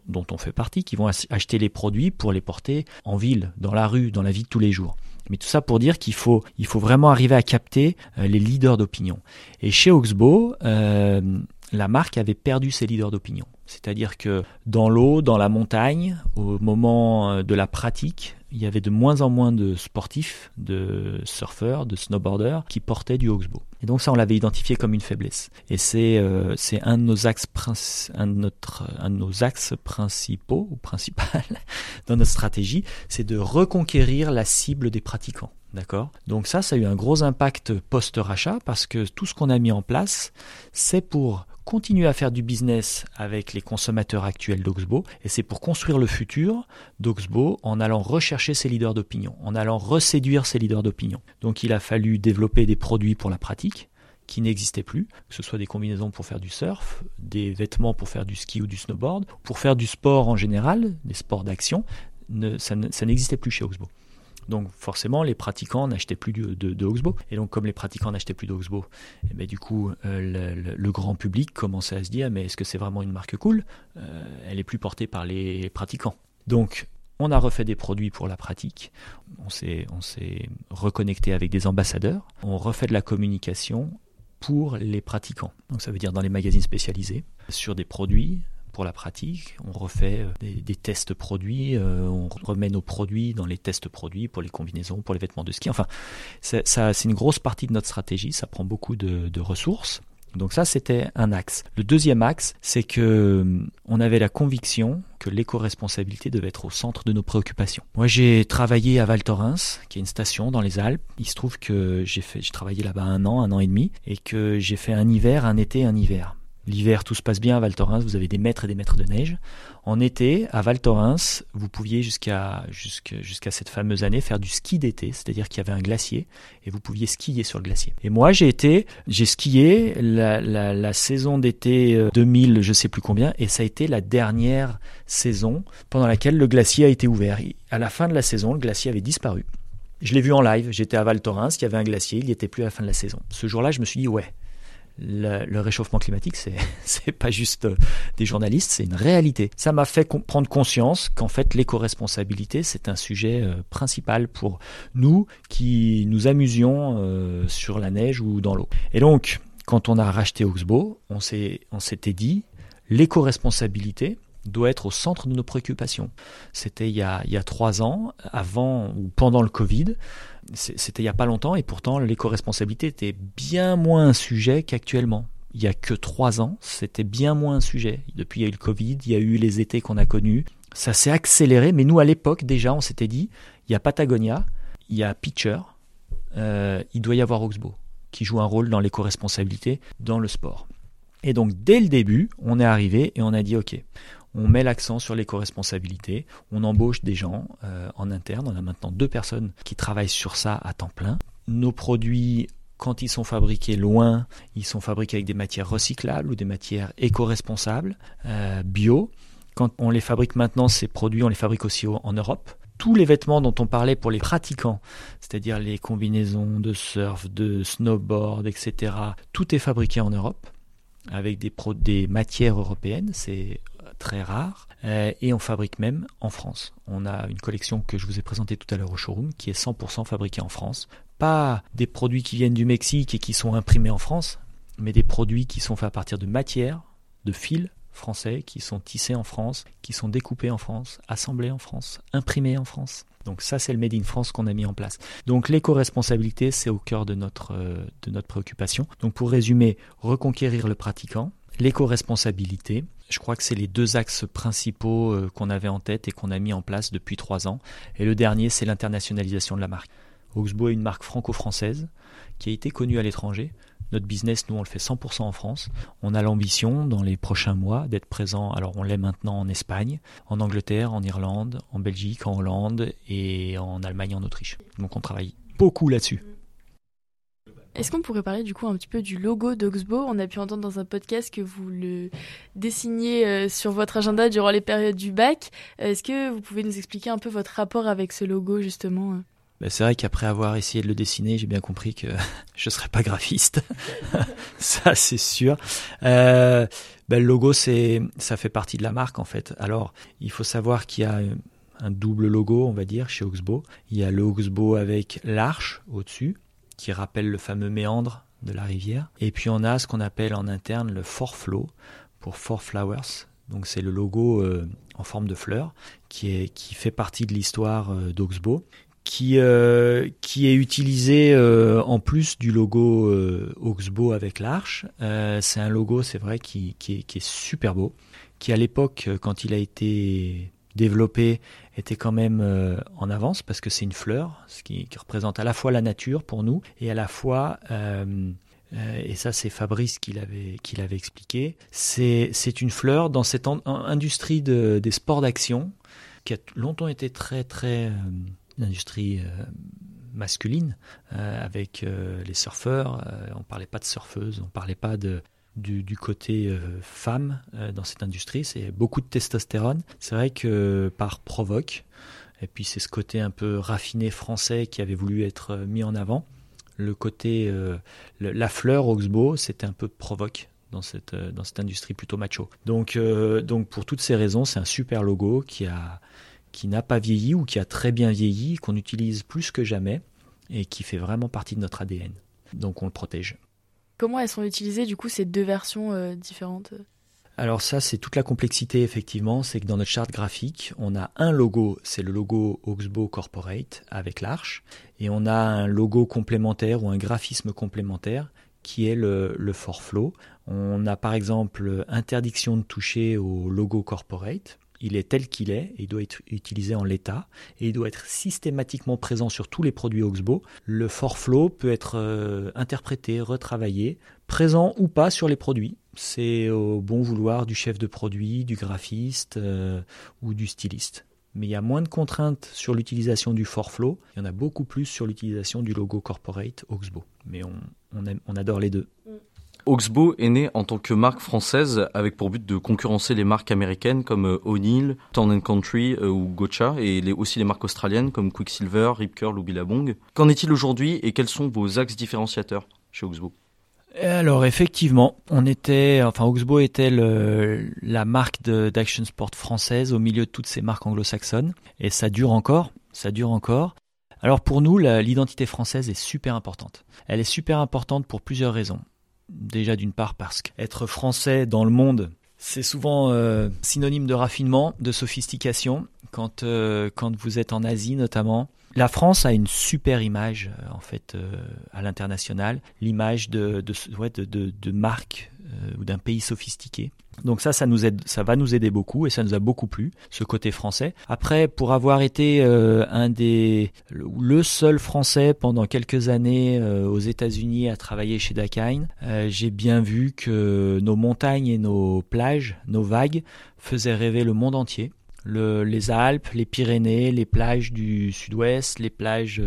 dont on fait partie, qui vont acheter les produits pour les porter en ville, dans la rue, dans la vie de tous les jours. Mais tout ça pour dire qu'il faut, vraiment arriver à capter euh, les leaders d'opinion. Et chez Oxbow, euh, la marque avait perdu ses leaders d'opinion. C'est-à-dire que dans l'eau, dans la montagne, au moment euh, de la pratique, il y avait de moins en moins de sportifs, de surfeurs, de snowboarders qui portaient du Oxbow. Et donc ça, on l'avait identifié comme une faiblesse. Et c'est euh, un de nos axes un de nos axes principaux ou principal (laughs) dans notre stratégie, c'est de reconquérir la cible des pratiquants. D'accord? Donc ça, ça a eu un gros impact post-rachat parce que tout ce qu'on a mis en place, c'est pour continuer à faire du business avec les consommateurs actuels d'Oxbow, et c'est pour construire le futur d'Oxbow en allant rechercher ses leaders d'opinion, en allant reséduire ses leaders d'opinion. Donc il a fallu développer des produits pour la pratique qui n'existaient plus, que ce soit des combinaisons pour faire du surf, des vêtements pour faire du ski ou du snowboard, pour faire du sport en général, des sports d'action, ça n'existait plus chez Oxbow. Donc forcément, les pratiquants n'achetaient plus de, de. Et donc comme les pratiquants n'achetaient plus d'Oxbow, eh ben, du coup, euh, le, grand public commençait à se dire, mais est-ce que c'est vraiment une marque cool? Euh, Elle est plus portée par les pratiquants. Donc on a refait des produits pour la pratique, on s'est reconnecté avec des ambassadeurs, on refait de la communication pour les pratiquants. Donc ça veut dire dans les magazines spécialisés, sur des produits pour la pratique. On refait euh, des, tests produits, euh, on remet nos produits dans les tests produits pour les combinaisons, pour les vêtements de ski. Enfin, ça, c'est une grosse partie de notre stratégie. Ça prend beaucoup de, ressources. Donc ça, c'était un axe. Le deuxième axe, c'est que euh, on avait la conviction que l'éco-responsabilité devait être au centre de nos préoccupations. Moi, j'ai travaillé à Val Thorens, qui est une station dans les Alpes. Il se trouve que j'ai travaillé là-bas un an, un an et demi, et que j'ai fait un hiver, un été, un hiver. L'hiver, tout se passe bien à Val Thorens, vous avez des mètres et des mètres de neige. En été, à Val Thorens, vous pouviez jusqu'à cette fameuse année faire du ski d'été, c'est-à-dire qu'il y avait un glacier et vous pouviez skier sur le glacier. Et moi, j'ai été, j'ai skié la saison d'été 2000, euh, je sais plus combien, et ça a été la dernière saison pendant laquelle le glacier a été ouvert. À la fin de la saison, le glacier avait disparu. Je l'ai vu en live, j'étais à Val Thorens, il y avait un glacier, il n'y était plus à la fin de la saison. Ce jour-là, je me suis dit, ouais, le, réchauffement climatique, c'est (laughs) c'est pas juste euh, des journalistes, c'est une réalité. Ça m'a fait prendre conscience qu'en fait l'éco-responsabilité c'est un sujet euh, principal pour nous qui nous amusions euh, sur la neige ou dans l'eau. Et donc quand on a racheté Oxbow, on s'était dit l'éco-responsabilité doit être au centre de nos préoccupations. C'était il, y a, trois ans, avant ou pendant le Covid c'était il n'y a pas longtemps et pourtant l'éco-responsabilité était bien moins un sujet qu'actuellement. Il y a que trois ans, c'était bien moins un sujet. Depuis, il y a eu le Covid, il y a eu les étés qu'on a connus. Ça s'est accéléré, mais nous, à l'époque, déjà, on s'était dit, il y a Patagonia, il y a Pitcher, euh, il doit y avoir Oxbow, qui joue un rôle dans l'éco-responsabilité dans le sport. Et donc, dès le début, on est arrivé et on a dit, OK, on met l'accent sur l'éco-responsabilité, on embauche des gens euh, en interne, on a maintenant deux personnes qui travaillent sur ça à temps plein. Nos produits quand ils sont fabriqués loin, ils sont fabriqués avec des matières recyclables ou des matières éco-responsables, euh, bio. Quand on les fabrique maintenant, ces produits, on les fabrique aussi en Europe. Tous les vêtements dont on parlait pour les pratiquants, c'est-à-dire les combinaisons de surf, de snowboard, etc., tout est fabriqué en Europe avec des, des matières européennes. C'est très rare euh, et on fabrique même en France. On a une collection que je vous ai présentée tout à l'heure au showroom qui est 100% fabriquée en France. Pas des produits qui viennent du Mexique et qui sont imprimés en France, mais des produits qui sont faits à partir de matières, de fils français, qui sont tissés en France, qui sont découpés en France, assemblés en France, imprimés en France. Donc ça, c'est le Made in France qu'on a mis en place. Donc l'éco-responsabilité, c'est au cœur de notre, euh, de notre préoccupation. Donc pour résumer, reconquérir le pratiquant, l'éco-responsabilité, je crois que c'est les deux axes principaux euh, qu'on avait en tête et qu'on a mis en place depuis trois ans. Et le dernier, c'est l'internationalisation de la marque. Oxbow est une marque franco-française qui a été connue à l'étranger, Notre business, nous, on le fait 100% en France. On a l'ambition, dans les prochains mois, d'être présent, alors on l'est maintenant en Espagne, en Angleterre, en Irlande, en Belgique, en Hollande et en Allemagne, en Autriche. Donc on travaille beaucoup là-dessus. Est-ce qu'on pourrait parler du coup un petit peu du logo d'Oxbow? On a pu entendre dans un podcast que vous le dessiniez euh, sur votre agenda durant les périodes du bac. Est-ce que vous pouvez nous expliquer un peu votre rapport avec ce logo justement euh bah, c'est vrai qu'après avoir essayé de le dessiner, j'ai bien compris que (laughs) je ne serais pas graphiste. (laughs) ça, c'est sûr. Euh, bah, le logo, c'est, ça fait partie de la marque en fait. Alors, il faut savoir qu'il y a un double logo, on va dire, chez Oxbow. Il y a le Oxbow avec l'arche au-dessus, qui rappelle le fameux méandre de la rivière. Et puis on a ce qu'on appelle en interne le Four Flow pour Four Flowers. Donc c'est le logo euh, en forme de fleur qui, est, qui fait partie de l'histoire euh, d'Oxbow, qui, euh, qui est utilisé en plus du logo Oxbow avec l'arche. c'est un logo, c'est vrai, qui, qui est super beau, qui à l'époque, quand il a été développé était quand même euh, en avance parce que c'est une fleur, ce qui, représente à la fois la nature pour nous et à la fois, euh, euh, et ça c'est Fabrice qui l'avait, qui l'avait expliqué, c'est, une fleur dans cette industrie de, des sports d'action qui a longtemps été très très une industrie masculine avec les surfeurs, on parlait pas de surfeuses, on parlait pas de du, côté euh, femme euh, dans cette industrie. C'est beaucoup de testostérone. C'est vrai que par provoque, et puis c'est ce côté un peu raffiné français qui avait voulu être euh, mis en avant. Le côté, la fleur Oxbow, c'était un peu provoque dans cette, dans cette industrie plutôt macho. Donc, donc pour toutes ces raisons, c'est un super logo qui a qui n'a pas vieilli ou qui a très bien vieilli, qu'on utilise plus que jamais et qui fait vraiment partie de notre ADN. Donc on le protège. Comment elles sont utilisées du coup ces deux versions euh, différentes alors ça, c'est toute la complexité effectivement, c'est que dans notre charte graphique, on a un logo, c'est le logo Oxbow Corporate avec l'arche, et on a un logo complémentaire ou un graphisme complémentaire qui est le, le Flow. On a par exemple interdiction de toucher au logo Corporate, il est tel qu'il est, il doit être utilisé en l'état, et il doit être systématiquement présent sur tous les produits Oxbow. Le flow peut être euh, interprété, retravaillé, présent ou pas sur les produits. C'est au bon vouloir du chef de produit, du graphiste euh, ou du styliste. Mais il y a moins de contraintes sur l'utilisation du flow, il y en a beaucoup plus sur l'utilisation du logo corporate Oxbow. Mais on, on adore les deux. Mm. Oxbow est né en tant que marque française avec pour but de concurrencer les marques américaines comme euh, O'Neill, Town Country euh, ou Gotcha et aussi les marques australiennes comme Quicksilver, Rip Curl ou Billabong. Qu'en est-il aujourd'hui et quels sont vos axes différenciateurs chez Oxbow alors effectivement, on était, enfin Oxbow était la marque d'action sport française au milieu de toutes ces marques anglo-saxonnes et ça dure encore, ça dure encore. Alors pour nous, l'identité française est super importante. Elle est super importante pour plusieurs raisons. Déjà d'une part parce qu'être français dans le monde, c'est souvent euh, synonyme de raffinement, de sophistication. Quand, euh, quand vous êtes en Asie notamment, la France a une super image euh, en fait à l'international, l'image de, de, de, marque ou d'un pays sophistiqué. Donc ça, ça nous aide, ça va nous aider beaucoup et ça nous a beaucoup plu, ce côté français. Après, pour avoir été euh, un des, le seul français pendant quelques années euh, aux États-Unis à travailler chez Dakine, euh, j'ai bien vu que nos montagnes et nos plages, nos vagues, faisaient rêver le monde entier. Le, les Alpes, les Pyrénées, les plages du sud-ouest, les plages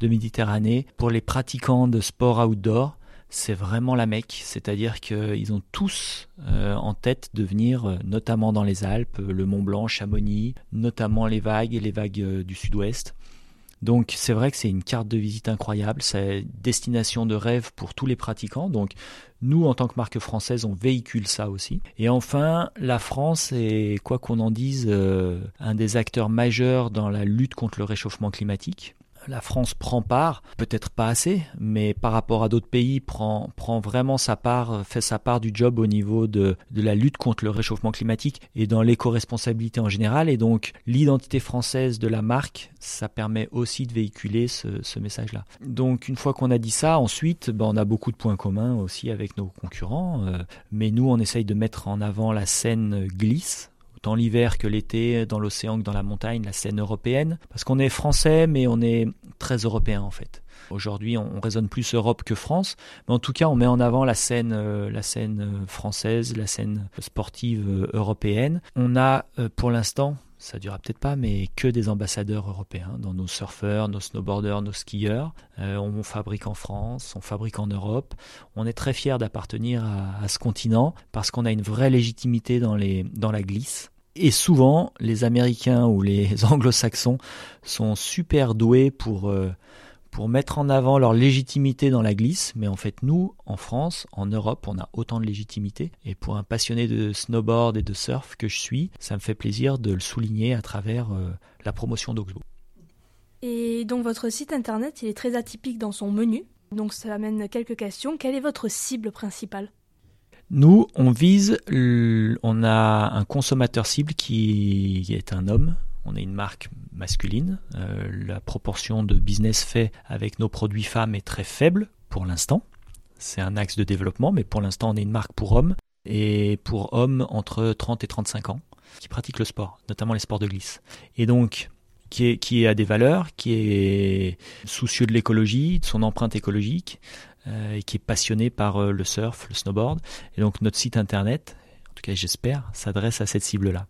de Méditerranée, pour les pratiquants de sport outdoor, c'est vraiment la Mecque, c'est-à-dire qu'ils ont tous euh, en tête de venir, euh, notamment dans les Alpes, le Mont Blanc, Chamonix, notamment les vagues les vagues euh, du sud-ouest. Donc c'est vrai que c'est une carte de visite incroyable, c'est destination de rêve pour tous les pratiquants. Donc nous, en tant que marque française, on véhicule ça aussi. Et enfin, la France est, quoi qu'on en dise, un des acteurs majeurs dans la lutte contre le réchauffement climatique la France prend part, peut-être pas assez, mais par rapport à d'autres pays, prend, prend vraiment sa part, fait sa part du job au niveau de, de la lutte contre le réchauffement climatique et dans l'éco-responsabilité en général. Et donc, l'identité française de la marque, ça permet aussi de véhiculer ce, ce message-là. Donc, une fois qu'on a dit ça, ensuite, ben, on a beaucoup de points communs aussi avec nos concurrents, euh, mais nous, on essaye de mettre en avant la scène glisse tant l'hiver que l'été, dans l'océan que dans la montagne, la scène européenne. Parce qu'on est français, mais on est très européen en fait. Aujourd'hui, on, raisonne plus Europe que France, mais en tout cas, on met en avant la scène, euh, la scène française, la scène sportive européenne. On a, pour l'instant, ça durera peut-être pas, mais que des ambassadeurs européens dans nos surfeurs, nos snowboarders, nos skieurs. on fabrique en France, on fabrique en Europe. On est très fiers d'appartenir à, ce continent parce qu'on a une vraie légitimité dans la glisse. Et souvent, les Américains ou les (laughs) Anglo-Saxons sont super doués pour, euh, pour mettre en avant leur légitimité dans la glisse. Mais en fait, nous, en France, en Europe, on a autant de légitimité. Et pour un passionné de snowboard et de surf que je suis, ça me fait plaisir de le souligner à travers euh, la promotion d'Oxbow. Et donc votre site internet, il est très atypique dans son menu. Donc ça amène quelques questions. Quelle est votre cible principale? Nous, on vise, on a un consommateur cible qui est un homme. On est une marque masculine. Euh, la proportion de business fait avec nos produits femmes est très faible pour l'instant. C'est un axe de développement, mais pour l'instant, on est une marque pour hommes et pour hommes entre 30 et 35 ans qui pratiquent le sport, notamment les sports de glisse. Et donc, qui, a des valeurs, qui est soucieux de l'écologie, de son empreinte écologique, euh, et qui est passionné par euh, le surf, le snowboard. Et donc notre site internet, en tout cas j'espère, s'adresse à cette cible-là.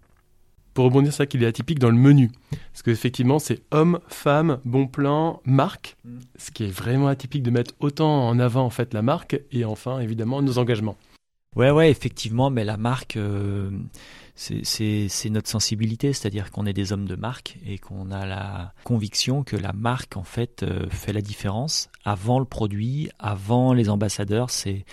Pour rebondir sur ça qu'il est atypique dans le menu, parce qu'effectivement c'est homme, femme, bon plan, marque, mm. ce qui est vraiment atypique de mettre autant en avant en fait la marque et enfin évidemment nos engagements. Ouais ouais effectivement, mais la marque euh, c'est notre sensibilité, c'est-à-dire qu'on est des hommes de marque et qu'on a la conviction que la marque en fait euh, fait la différence avant le produit, avant les ambassadeurs. C'est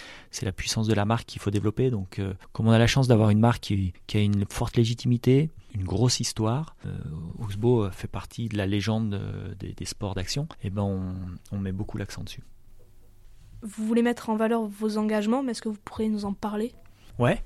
la puissance de la marque qu'il faut développer. Donc, euh, comme on a la chance d'avoir une marque qui, a une forte légitimité, une grosse histoire, euh, Oxbow fait partie de la légende des, sports d'action. Et eh ben on, on met beaucoup l'accent dessus. Vous voulez mettre en valeur vos engagements, mais est-ce que vous pourriez nous en parler? Ouais.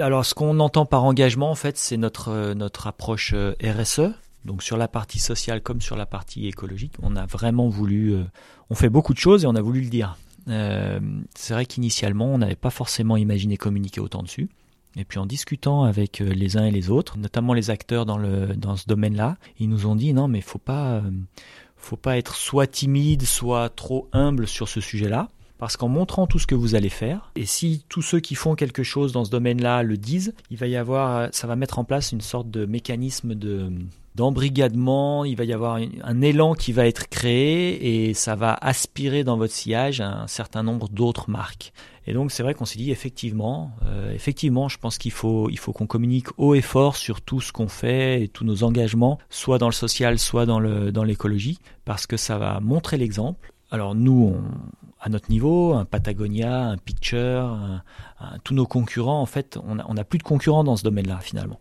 alors, ce qu'on entend par engagement, en fait, c'est notre euh, notre approche euh, RSE. Donc sur la partie sociale comme sur la partie écologique, on a vraiment voulu, euh, on fait beaucoup de choses et on a voulu le dire. c'est vrai qu'initialement, on n'avait pas forcément imaginé communiquer autant dessus. Et puis en discutant avec les uns et les autres, notamment les acteurs dans le dans ce domaine-là, ils nous ont dit non mais faut pas faut pas être soit timide, soit trop humble sur ce sujet-là. Parce qu'en montrant tout ce que vous allez faire, et si tous ceux qui font quelque chose dans ce domaine-là le disent, il va y avoir, ça va mettre en place une sorte de mécanisme de d'embrigadement, il va y avoir un élan qui va être créé et ça va aspirer dans votre sillage un certain nombre d'autres marques. Et donc c'est vrai qu'on s'est dit effectivement, euh, effectivement, je pense qu'il faut il faut qu'on communique haut et fort sur tout ce qu'on fait et tous nos engagements, soit dans le social, soit dans le dans l'écologie, parce que ça va montrer l'exemple. Alors nous, on, à notre niveau, un Patagonia, un Picture, tous nos concurrents, en fait, on n'a plus de concurrents dans ce domaine-là finalement.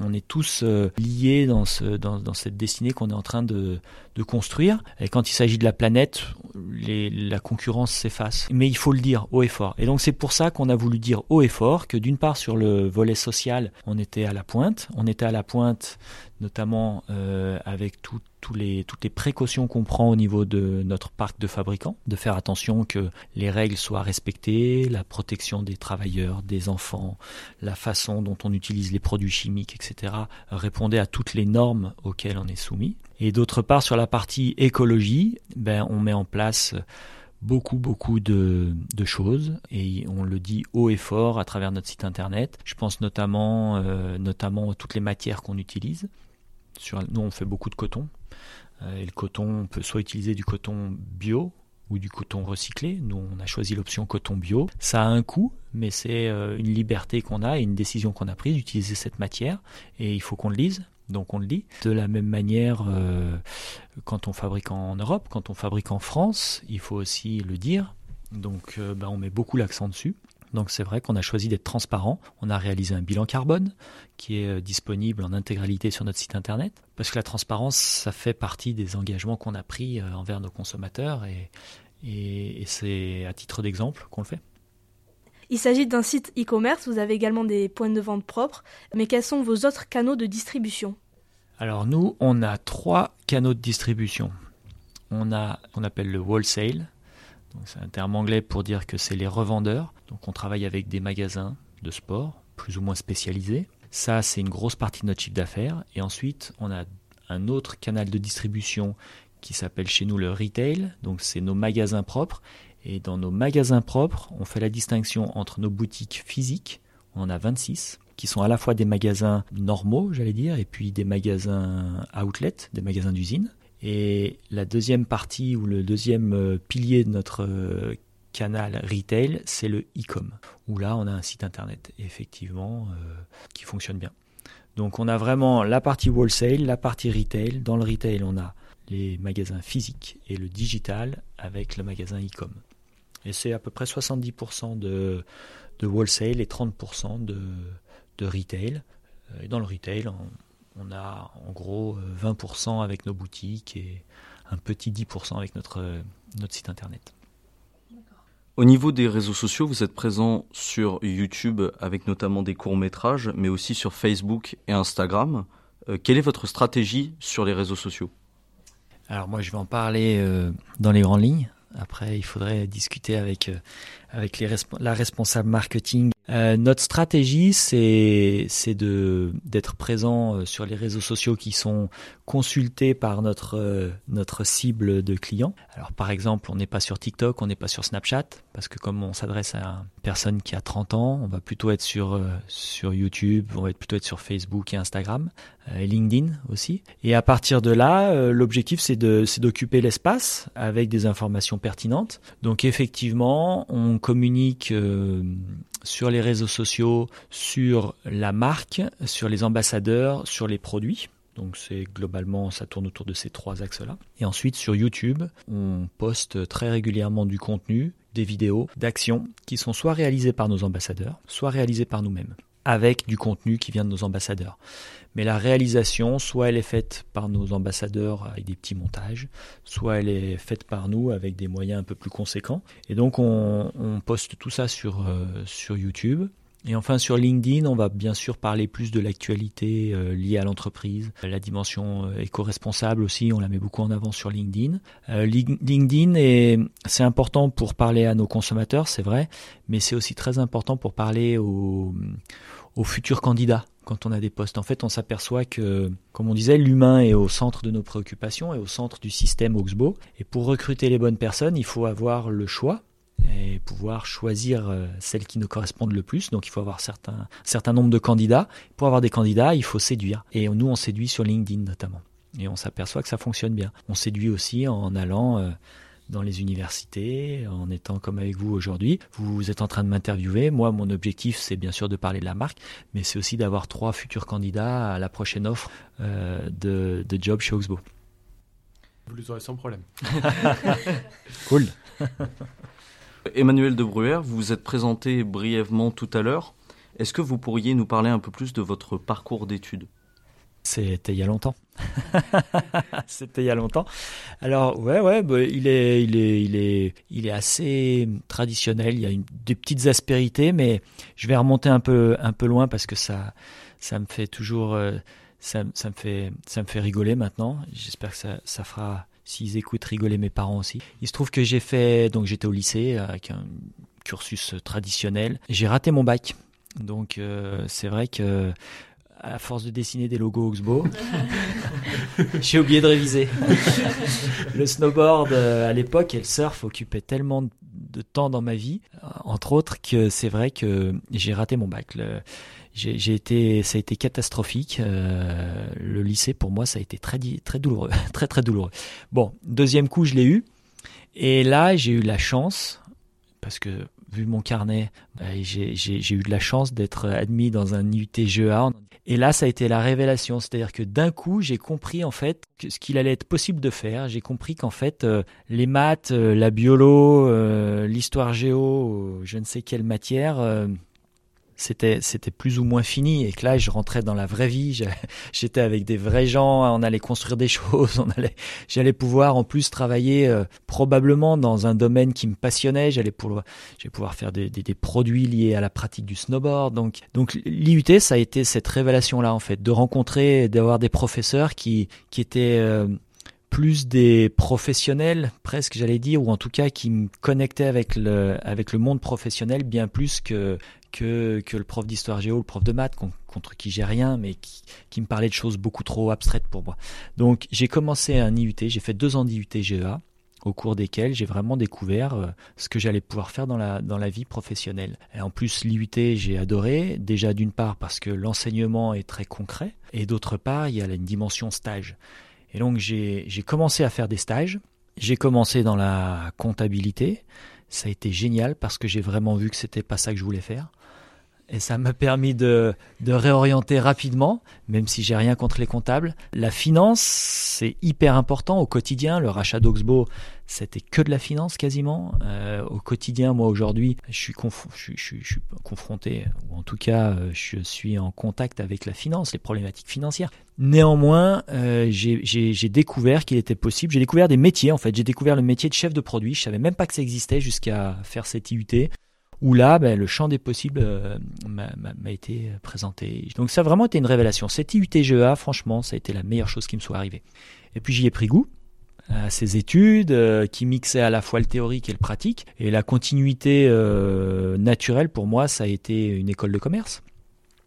On, est tous euh, liés dans, ce, dans, cette destinée qu'on est en train de, construire. Et quand il s'agit de la planète, la concurrence s'efface. Mais il faut le dire haut et fort. Et donc c'est pour ça qu'on a voulu dire haut et fort que d'une part sur le volet social, on était à la pointe. On était à la pointe notamment euh, avec toutes les précautions qu'on prend au niveau de notre parc de fabricants, de faire attention que les règles soient respectées, la protection des travailleurs, des enfants, la façon dont on utilise les produits chimiques, etc., répondait à toutes les normes auxquelles on est soumis. Et d'autre part, sur la partie écologie, ben, on met en place beaucoup beaucoup de, choses et on le dit haut et fort à travers notre site internet. Je pense notamment euh, notamment à toutes les matières qu'on utilise nous, on fait beaucoup de coton. Euh, et le coton, on peut soit utiliser du coton bio ou du coton recyclé. Nous, on a choisi l'option coton bio. Ça a un coût, mais c'est euh, une liberté qu'on a et une décision qu'on a prise d'utiliser cette matière. Et il faut qu'on le lise. Donc on le dit. De la même manière, euh, quand on fabrique en Europe, quand on fabrique en France, il faut aussi le dire. Donc bah, on met beaucoup l'accent dessus. Donc c'est vrai qu'on a choisi d'être transparent. On a réalisé un bilan carbone qui est euh, disponible en intégralité sur notre site internet. Parce que la transparence, ça fait partie des engagements qu'on a pris euh, envers nos consommateurs et, et, c'est à titre d'exemple qu'on le fait. Il s'agit d'un site e-commerce, vous avez également des points de vente propres, mais quels sont vos autres canaux de distribution? Alors nous, on a trois canaux de distribution. On a ce qu'on appelle le wholesale, c'est un terme anglais pour dire que c'est les revendeurs. Donc on travaille avec des magasins de sport, plus ou moins spécialisés. Ça, c'est une grosse partie de notre chiffre d'affaires. Et ensuite, on a un autre canal de distribution qui s'appelle chez nous le retail, donc c'est nos magasins propres. Et dans nos magasins propres, on fait la distinction entre nos boutiques physiques, on en a 26, qui sont à la fois des magasins normaux, j'allais dire, et puis des magasins outlet, des magasins d'usine. Et la deuxième partie ou le deuxième euh, pilier de notre euh, canal retail, c'est le e-com, où là on a un site internet, effectivement, euh, qui fonctionne bien. Donc on a vraiment la partie wholesale, la partie retail. Dans le retail, on a les magasins physiques et le digital avec le magasin e-com. Et c'est à peu près 70% de, de wholesale et 30% de, de retail. Et dans le retail, on, a en gros 20% avec nos boutiques et un petit 10% avec notre, notre site internet. Au niveau des réseaux sociaux, vous êtes présent sur YouTube avec notamment des courts-métrages, mais aussi sur Facebook et Instagram. Euh, quelle est votre stratégie sur les réseaux sociaux? Alors moi, je vais en parler euh, dans les grandes lignes. Après, il faudrait discuter avec, euh, avec les la responsable marketing. Euh, notre stratégie, c'est c'est de d'être présent euh, sur les réseaux sociaux qui sont consultés par notre euh, notre cible de clients. Alors par exemple, on n'est pas sur TikTok, on n'est pas sur Snapchat parce que comme on s'adresse à une personne qui a 30 ans, on va plutôt être sur sur YouTube, on va plutôt être sur Facebook et Instagram, et LinkedIn aussi. Et à partir de là, l'objectif c'est de c'est d'occuper l'espace avec des informations pertinentes. Donc effectivement, on communique sur les réseaux sociaux, sur la marque, sur les ambassadeurs, sur les produits. Donc c'est globalement, ça tourne autour de ces trois axes-là. Et ensuite sur YouTube, on poste très régulièrement du contenu, des vidéos d'actions qui sont soit réalisées par nos ambassadeurs, soit réalisées par nous-mêmes, avec du contenu qui vient de nos ambassadeurs. Mais la réalisation, soit elle est faite par nos ambassadeurs avec des petits montages, soit elle est faite par nous avec des moyens un peu plus conséquents. Et donc on, on poste tout ça sur, euh, sur YouTube. Et enfin sur LinkedIn, on va bien sûr parler plus de l'actualité euh, liée à l'entreprise, la dimension euh, éco-responsable aussi, on la met beaucoup en avant sur LinkedIn. Euh, LinkedIn est c'est important pour parler à nos consommateurs, c'est vrai, mais c'est aussi très important pour parler aux, aux futurs candidats quand on a des postes. En fait, on s'aperçoit que, comme on disait, l'humain est au centre de nos préoccupations et au centre du système Oxbow. Et pour recruter les bonnes personnes, il faut avoir le choix et pouvoir choisir euh, celles qui nous correspondent le plus. Donc il faut avoir certains, certain nombre de candidats. Pour avoir des candidats, il faut séduire. Et nous, on séduit sur LinkedIn notamment. Et on s'aperçoit que ça fonctionne bien. On séduit aussi en allant euh, dans les universités, en étant comme avec vous aujourd'hui. Vous êtes en train de m'interviewer. Moi, mon objectif, c'est bien sûr de parler de la marque, mais c'est aussi d'avoir trois futurs candidats à la prochaine offre euh, de, de, job chez Oxbow. Vous les aurez sans problème. (laughs) cool. (laughs) Emmanuel de Bruer, vous vous êtes présenté brièvement tout à l'heure. Est-ce que vous pourriez nous parler un peu plus de votre parcours d'études? C'était il y a longtemps. (laughs) C'était il y a longtemps. Alors ouais ouais, bah, il est il est il est il est assez traditionnel. Il y a une, des petites aspérités, mais je vais remonter un peu un peu loin parce que ça ça me fait toujours euh, ça, me fait ça me fait rigoler maintenant. J'espère que ça ça fera s'ils écoutent rigoler mes parents aussi. Il se trouve que j'ai fait donc j'étais au lycée avec un cursus traditionnel. J'ai raté mon bac. Donc euh, c'est vrai que à force de dessiner des logos Oxbow, (laughs) j'ai oublié de réviser. (laughs) le snowboard euh, à l'époque et le surf occupaient tellement de temps dans ma vie, euh, entre autres, que c'est vrai que j'ai raté mon bac. j'ai été, ça a été catastrophique. Euh, le lycée pour moi, ça a été très, très douloureux, (laughs) très très douloureux. Bon, deuxième coup, je l'ai eu, et là, j'ai eu la chance parce que vu mon carnet, bah, j'ai eu de la chance d'être admis dans un IUT GEA. Et là, ça a été la révélation. C'est-à-dire que d'un coup, j'ai compris en fait ce qu'il allait être possible de faire. J'ai compris qu'en fait, euh, les maths, euh, la biolo, euh, l'histoire géo, je ne sais quelle matière, c'était c'était plus ou moins fini. Et que là je rentrais dans la vraie vie. (laughs) J'étais avec des vrais gens. On allait construire des (laughs) choses. J'allais pouvoir en plus travailler euh, probablement dans un domaine qui me passionnait. J'allais pouvoir j'allais pouvoir faire des, produits liés à la pratique du snowboard. Donc donc l'IUT ça a été cette révélation là en fait de rencontrer d'avoir des professeurs qui qui étaient euh, plus des professionnels, presque j'allais dire, ou en tout cas qui me connectaient avec le, avec le monde professionnel bien plus que, que, le prof d'histoire géo, le prof de maths, contre qui j'ai rien, mais qui, me parlait de choses beaucoup trop abstraites pour moi. Donc j'ai commencé un IUT, j'ai fait deux ans d'IUT GEA, au cours desquels j'ai vraiment découvert euh, ce que j'allais pouvoir faire dans la, dans la vie professionnelle. En plus, l'IUT, j'ai adoré, déjà d'une part parce que l'enseignement est très concret, et d'autre part, il y a une dimension stage. Et donc j'ai commencé à faire des stages, j'ai commencé dans la comptabilité, ça a été génial parce que j'ai vraiment vu que c'était pas ça que je voulais faire. Et ça m'a permis de, réorienter rapidement, même si j'ai rien contre les comptables. La finance, c'est hyper important au quotidien. Le rachat d'Oxbow, c'était que de la finance quasiment. Euh, au quotidien, moi aujourd'hui, je, suis confronté, ou en tout cas, euh, je suis en contact avec la finance, les problématiques financières. Néanmoins, euh, j'ai découvert qu'il était possible. J'ai découvert des métiers en fait. J'ai découvert le métier de chef de produit. Je savais même pas que ça existait jusqu'à faire cette IUT où là, ben, le champ des possibles euh, m'a été présenté. Donc ça a vraiment été une révélation. Cette IUTGEA, franchement, ça a été la meilleure chose qui me soit arrivée. Et puis j'y ai pris goût à ces études euh, qui mixaient à la fois le théorique et le pratique. Et la continuité euh, naturelle pour moi, ça a été une école de commerce.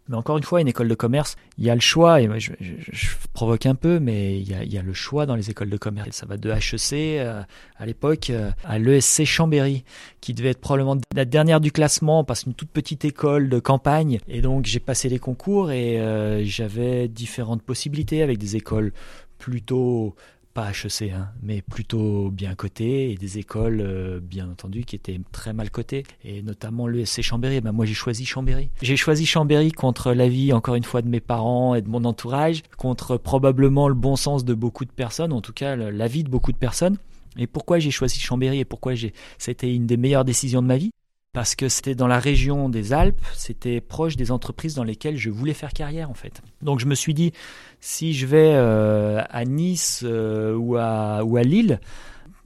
Mais encore une fois, une école de commerce, il y a le choix, et je, je, provoque un peu, mais il y, a, le choix dans les écoles de commerce. Ça va de HEC euh, à l'époque euh, à l'ESC Chambéry, qui devait être probablement la dernière du classement, parce qu'une toute petite école de campagne. Et donc j'ai passé les concours et euh, j'avais différentes possibilités avec des écoles plutôt pas HEC, hein, mais plutôt bien cotées, et des écoles, euh, bien entendu, qui étaient très mal cotées, et notamment l'ESC Chambéry. Ben, moi, j'ai choisi Chambéry. J'ai choisi Chambéry contre l'avis, encore une fois, de mes parents et de mon entourage, contre probablement le bon sens de beaucoup de personnes, en tout cas l'avis de beaucoup de personnes. Et pourquoi j'ai choisi Chambéry et pourquoi j'ai, c'était une des meilleures décisions de ma vie? Parce que c'était dans la région des Alpes, c'était proche des entreprises dans lesquelles je voulais faire carrière en fait. Donc je me suis dit, si je vais euh, à Nice euh, ou, à, Lille,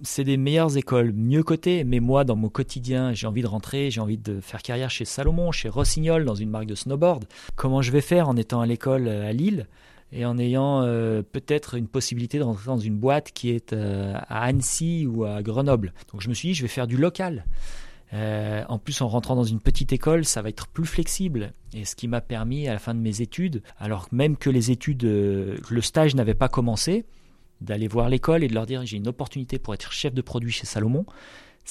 c'est des meilleures écoles, mieux cotées, mais moi, dans mon quotidien, j'ai envie de rentrer, j'ai envie de faire carrière chez Salomon, chez Rossignol, dans une marque de snowboard. Comment je vais faire en étant à l'école à Lille et en ayant euh, peut-être une possibilité de rentrer dans une boîte qui est à Annecy ou à Grenoble? Donc je me suis dit, je vais faire du local. Euh, en plus, en rentrant dans une petite école, ça va être plus flexible. Et ce qui m'a permis, à la fin de mes études, alors même que les études, euh, le stage n'avait pas commencé, d'aller voir l'école et de leur dire j'ai une opportunité pour être chef de produit chez Salomon.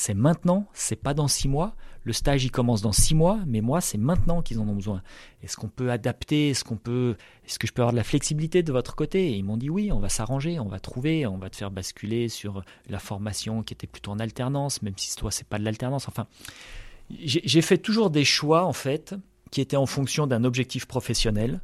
C'est maintenant, c'est pas dans six mois. Le stage, il commence dans six mois, mais moi, c'est maintenant qu'ils en ont besoin. Est-ce qu'on peut adapter? Est-ce qu'on peut Est-ce que je peux avoir de la flexibilité de votre côté? Et ils m'ont dit oui, on va s'arranger, on va trouver, on va te faire basculer sur la formation qui était plutôt en alternance, même si toi, c'est pas de l'alternance. Enfin, j'ai fait toujours des choix en fait qui étaient en fonction d'un objectif professionnel,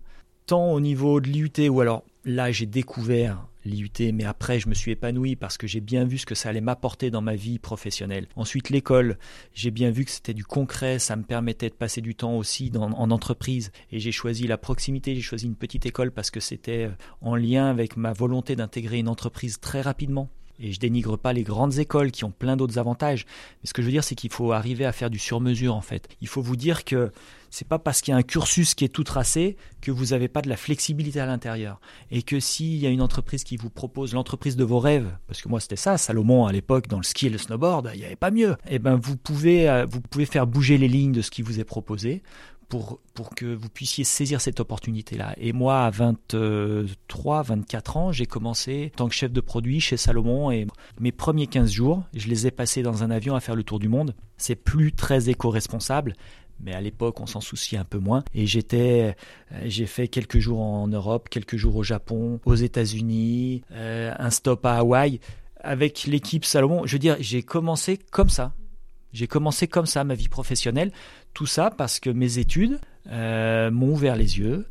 tant au niveau de l'IUT ou alors là, j'ai découvert l'IUT, mais après je me suis épanoui parce que j'ai bien vu ce que ça allait m'apporter dans ma vie professionnelle. Ensuite l'école, j'ai bien vu que c'était du concret, ça me permettait de passer du temps aussi en entreprise et j'ai choisi la proximité, j'ai choisi une petite école parce que c'était euh, en lien avec ma volonté d'intégrer une entreprise très rapidement. Et je dénigre pas les grandes écoles qui ont plein d'autres avantages. Mais ce que je veux dire, c'est qu'il faut arriver à faire du sur-mesure, en fait. Il faut vous dire que c'est pas parce qu'il y a un cursus qui est tout tracé que vous n'avez pas de la flexibilité à l'intérieur. Et que s'il y a une entreprise qui vous propose l'entreprise de vos rêves, parce que moi c'était ça, Salomon à l'époque dans le ski et le snowboard, il n'y avait pas mieux. Eh ben vous pouvez, euh, vous pouvez faire bouger les lignes de ce qui vous est proposé pour, que vous puissiez saisir cette opportunité-là. Et moi, à 23, 24 ans, j'ai commencé en tant que chef de produit chez Salomon et mes premiers 15 jours, je les ai passés dans un avion à faire le tour du monde. C'est plus très éco-responsable, mais à l'époque on s'en souciait un peu moins et j'étais euh, j'ai fait quelques jours en Europe quelques jours au Japon aux États-Unis euh, un stop à Hawaï avec l'équipe Salomon je veux dire j'ai commencé comme ça j'ai commencé comme ça ma vie professionnelle. Tout ça parce que mes études euh, m'ont ouvert les yeux,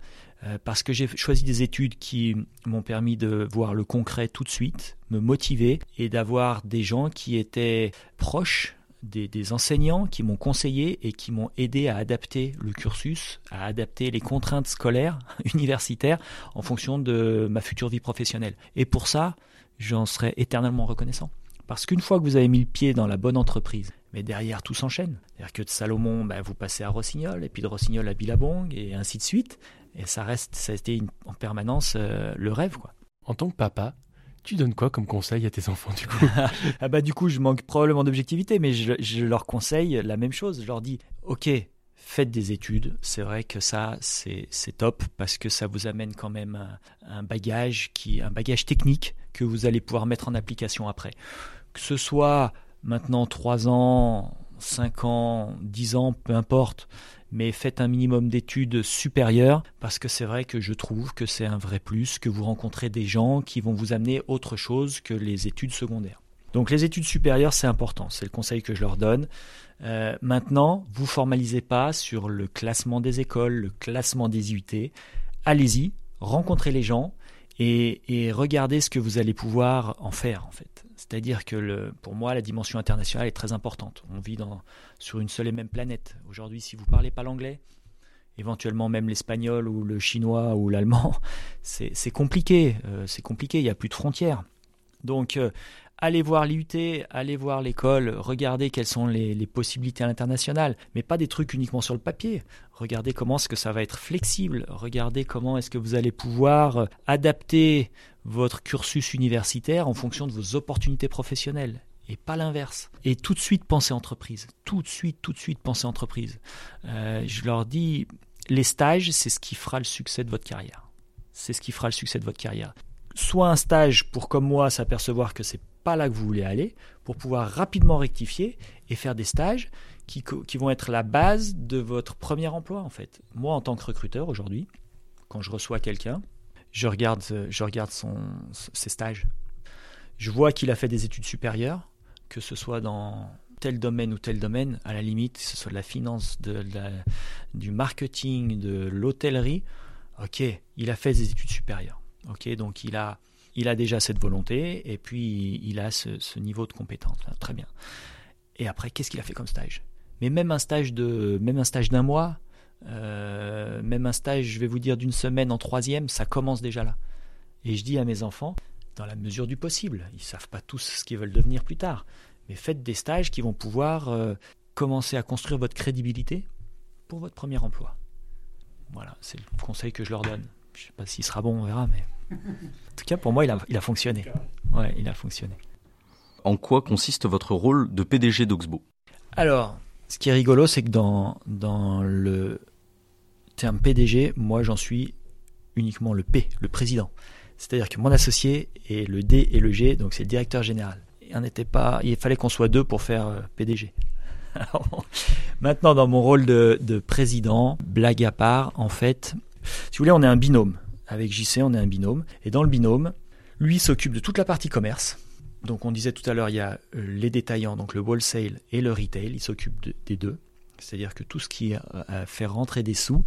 euh, parce que j'ai choisi des études qui m'ont permis de voir le concret tout de suite, me motiver et d'avoir des gens qui étaient proches des, des, enseignants qui m'ont conseillé et qui m'ont aidé à adapter le cursus, à adapter les contraintes scolaires, (laughs) universitaires, en fonction de ma future vie professionnelle. Et pour ça, j'en serai éternellement reconnaissant. Parce qu'une fois que vous avez mis le pied dans la bonne entreprise, mais derrière tout s'enchaîne. C'est-à-dire que de Salomon, ben, vous passez à Rossignol, et puis de Rossignol à Billabong, et ainsi de suite. Et ça reste, ça a été en permanence euh, le rêve. quoi. En tant que papa, tu donnes quoi comme conseil à tes enfants du coup? (laughs) Ah bah du coup je manque probablement d'objectivité mais je, je, leur conseille la même chose. Je leur dis ok faites des études. C'est vrai que ça, c'est top parce que ça vous amène quand même un, un, bagage qui, un bagage technique que vous allez pouvoir mettre en application après. Que ce soit maintenant 3 ans, 5 ans, 10 ans, peu importe, mais faites un minimum d'études supérieures parce que c'est vrai que je trouve que c'est un vrai plus que vous rencontrez des gens qui vont vous amener autre chose que les études secondaires. Donc les études supérieures, c'est important, c'est le conseil que je leur donne. Euh, maintenant, vous formalisez pas sur le classement des écoles, le classement des UT. Allez-y, rencontrez les gens et, regardez ce que vous allez pouvoir en faire en fait. C'est-à-dire que pour moi, la dimension internationale est très importante. On vit sur une seule et même planète. Aujourd'hui, si vous ne parlez pas l'anglais, éventuellement même l'espagnol ou le chinois ou l'allemand, (laughs) c'est compliqué. Euh, c'est compliqué, il n'y a plus de frontières. Donc, euh, allez voir l'IUT, allez voir l'école, regardez quelles sont les, possibilités à l'international, mais pas des trucs uniquement sur le papier. Regardez comment est-ce que ça va être flexible, regardez comment est-ce que vous allez pouvoir euh, adapter votre cursus universitaire en fonction de vos opportunités professionnelles et pas l'inverse. Et tout de suite penser entreprise, tout de suite, tout de suite penser entreprise. Euh, je leur dis, les stages, c'est ce qui fera le succès de votre carrière. C'est ce qui fera le succès de votre carrière. Soit un stage pour, comme moi, s'apercevoir que c'est pas là que vous voulez aller, pour pouvoir rapidement rectifier et faire des stages qui, qui, vont être la base de votre premier emploi en fait. Moi en tant que recruteur aujourd'hui, quand je reçois quelqu'un, je regarde, je regarde son, ses stages. Je vois qu'il a fait des études supérieures, que ce soit dans tel domaine ou tel domaine, à la limite, que ce soit de la finance, de, du marketing, de l'hôtellerie. Ok, il a fait des études supérieures. Ok, donc il a il a déjà cette volonté et puis il a ce, niveau de compétence. Très bien. Et après, qu'est-ce qu'il a fait comme stage? Mais même un stage de, même un stage d'un mois, euh, même un stage, je vais vous dire d'une semaine en troisième, ça commence déjà là. Et je dis à mes enfants, dans la mesure du possible, ils savent pas tous ce qu'ils veulent devenir plus tard, mais faites des stages qui vont pouvoir euh, commencer à construire votre crédibilité pour votre premier emploi. Voilà, c'est le conseil que je leur donne. Je sais pas s'il sera bon, on verra, mais en tout cas, pour moi, il a, il a fonctionné. Ouais, il a fonctionné. En quoi consiste votre rôle de PDG d'Oxbow? Alors, ce qui est rigolo, c'est que dans, dans le terme PDG, moi, j'en suis uniquement le P, le président. C'est-à-dire que mon associé est le D et le G, donc c'est le directeur général. Il, n'était pas, il fallait qu'on soit deux pour faire euh, PDG. (laughs) maintenant, dans mon rôle de, de président, blague à part, en fait, si vous voulez, on est un binôme. Avec JC, on est un binôme. Et dans le binôme, lui s'occupe de toute la partie commerce. Donc on disait tout à l'heure, il y a euh, les détaillants, donc le wholesale et le retail, il s'occupe des deux. C'est-à-dire que tout ce qui a fait rentrer des sous,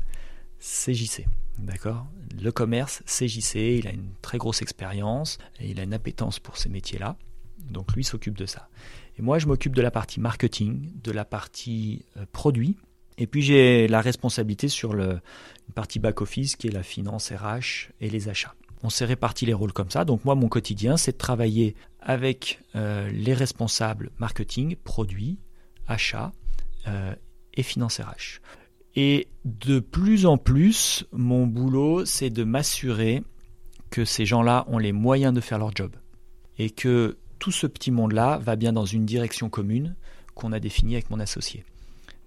c'est JC. D'accord? Le commerce, c'est JC, il a une très grosse expérience et il a une appétence pour ces métiers-là. Donc lui s'occupe de ça. Et moi, je m'occupe de la partie marketing, de la partie euh, produit. Et puis j'ai la responsabilité sur une partie back-office qui est la finance RH et les achats. On s'est réparti les rôles comme ça. Donc moi, mon quotidien, c'est de travailler avec euh, les responsables marketing, produits, achats euh, et finance RH. Et de plus en plus, mon boulot, c'est de m'assurer que ces gens-là ont les moyens de faire leur job. Et que tout ce petit monde-là va bien dans une direction commune qu'on a définie avec mon associé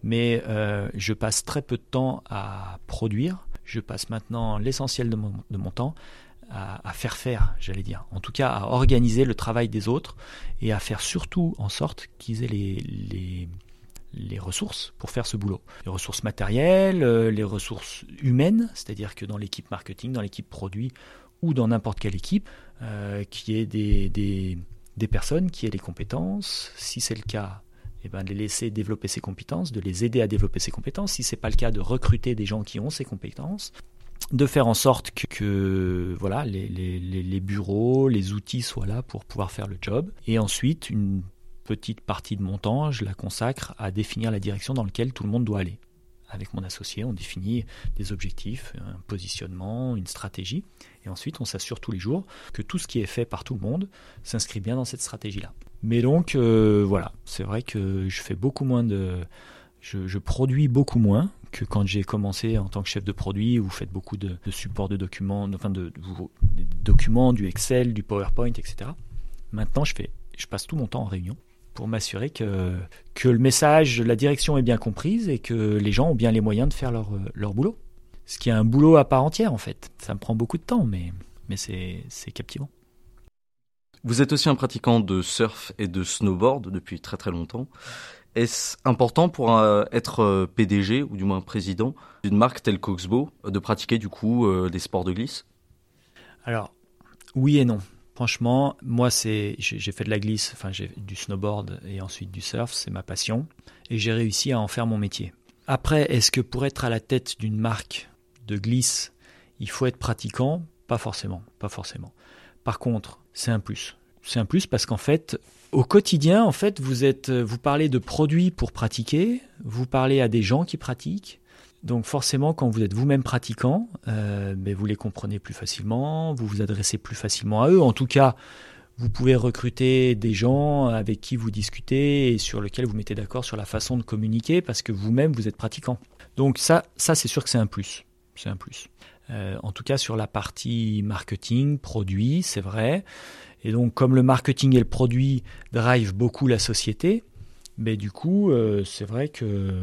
mais euh, je passe très peu de temps à produire. Je passe maintenant l'essentiel de mon, temps à, faire faire, j'allais dire. En tout cas, à organiser le travail des autres et à faire surtout en sorte qu'ils aient les, les, ressources pour faire ce boulot. Les ressources matérielles, euh, les ressources humaines, c'est-à-dire que dans l'équipe marketing, dans l'équipe produit ou dans n'importe quelle équipe, euh, qui ait des, des, des personnes qui aient les compétences. Si c'est le cas, eh ben, de les laisser développer ses compétences, de les aider à développer ses compétences. Si ce n'est pas le cas, de recruter des gens qui ont ces compétences, de faire en sorte que, voilà, les, les, les, bureaux, les outils soient là pour pouvoir faire le job. Et ensuite, une petite partie de mon temps, je la consacre à définir la direction dans laquelle tout le monde doit aller. Avec mon associé, on définit des objectifs, un positionnement, une stratégie. Et ensuite, on s'assure tous les jours que tout ce qui est fait par tout le monde s'inscrit bien dans cette stratégie-là. Mais donc, euh, voilà, c'est vrai que je fais beaucoup moins de. Je, produis beaucoup moins que quand j'ai commencé en tant que chef de produit. Vous faites beaucoup de, de support de documents, enfin de, documents, du Excel, du PowerPoint, etc. Maintenant, je passe tout mon temps en réunion pour m'assurer que, que le message, la direction est bien comprise et que les gens ont bien les moyens de faire leur, leur boulot. Ce qui est un boulot à part entière en fait. Ça me prend beaucoup de temps, mais, mais c'est captivant. Vous êtes aussi un pratiquant de surf et de snowboard depuis très très longtemps. Est-ce important pour euh, être euh, PDG ou du moins président d'une marque telle qu'Oxbow de pratiquer du coup euh, des sports de glisse? Alors, oui et non. Franchement, moi, c'est, j'ai fait de la glisse, enfin, j'ai du snowboard et ensuite du surf, c'est ma passion, et j'ai réussi à en faire mon métier. Après, est-ce que pour être à la tête d'une marque de glisse, il faut être pratiquant? Pas forcément, pas forcément. Par contre, c'est un plus. C'est un plus parce qu'en fait, au quotidien, en fait, vous êtes, vous parlez de produits pour pratiquer, vous parlez à des gens qui pratiquent, donc forcément, quand vous êtes vous-même pratiquant, euh, vous les comprenez plus facilement, vous vous adressez plus facilement à eux. En tout cas, vous pouvez recruter des gens avec qui vous discutez et sur lesquels vous mettez d'accord sur la façon de communiquer parce que vous-même vous êtes pratiquant. Donc ça, ça c'est sûr que c'est un plus. C'est un plus. Euh, en tout cas sur la partie marketing, produit, c'est vrai. Et donc comme le marketing et le produit drive beaucoup la société, mais du coup euh, c'est vrai que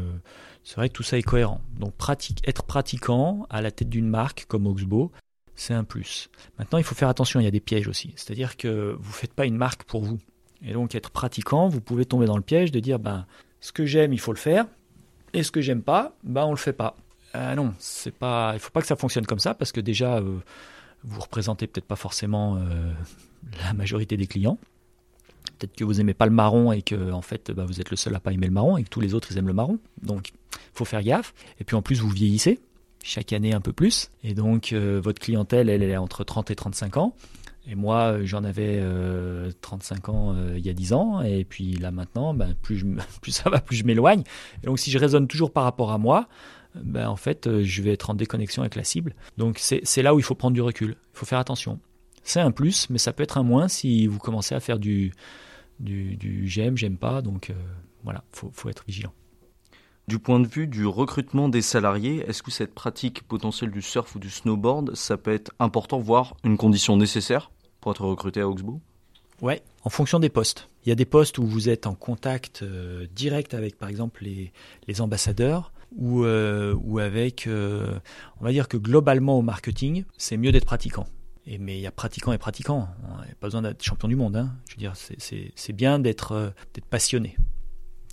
c'est vrai que tout ça est cohérent. Donc pratique, être pratiquant à la tête d'une marque comme Oxbow, c'est un plus. Maintenant, il faut faire attention, il y a des pièges aussi. C'est-à-dire que vous ne faites pas une marque pour vous. Et donc être pratiquant, vous pouvez tomber dans le piège de dire ben, ce que j'aime, il faut le faire, et ce que j'aime pas, ben, on le fait pas. Ah non, c'est pas, il faut pas que ça fonctionne comme ça parce que déjà, euh, vous représentez peut-être pas forcément euh, la majorité des clients. Peut-être que vous aimez pas le marron et que en fait bah, vous êtes le seul à pas aimer le marron et que tous les autres ils aiment le marron. Donc faut faire gaffe. Et puis en plus vous vieillissez chaque année un peu plus et donc euh, votre clientèle elle, est entre 30 et 35 ans. Et moi, j'en avais 35 euh, ans euh, il y a 10 ans, et puis là maintenant, ben, (laughs) plus, ça va, plus je m'éloigne. Et donc si je raisonne toujours par rapport à moi, ben, en fait, je vais être en déconnexion avec la cible. Donc c'est là où il faut prendre du recul, il faut faire attention. C'est un plus, mais ça peut être un moins si vous commencez à faire du, du, j'aime, j'aime pas. Donc euh, voilà, faut, faut être vigilant. Du point de vue du recrutement des salariés, est-ce que cette pratique potentielle du surf ou du snowboard, ça peut être important, voire une condition nécessaire pour être recruté à Oxbow Ouais, en fonction des postes. Il y a des postes où vous êtes en contact euh, direct avec, par exemple, les, les ambassadeurs ou, euh, ou avec, on va dire que globalement au marketing, c'est mieux d'être pratiquant mais il y a pratiquants et pratiquants. Il n'y a pas besoin d'être champion du monde. Hein. Je veux dire, c'est bien d'être euh, passionné,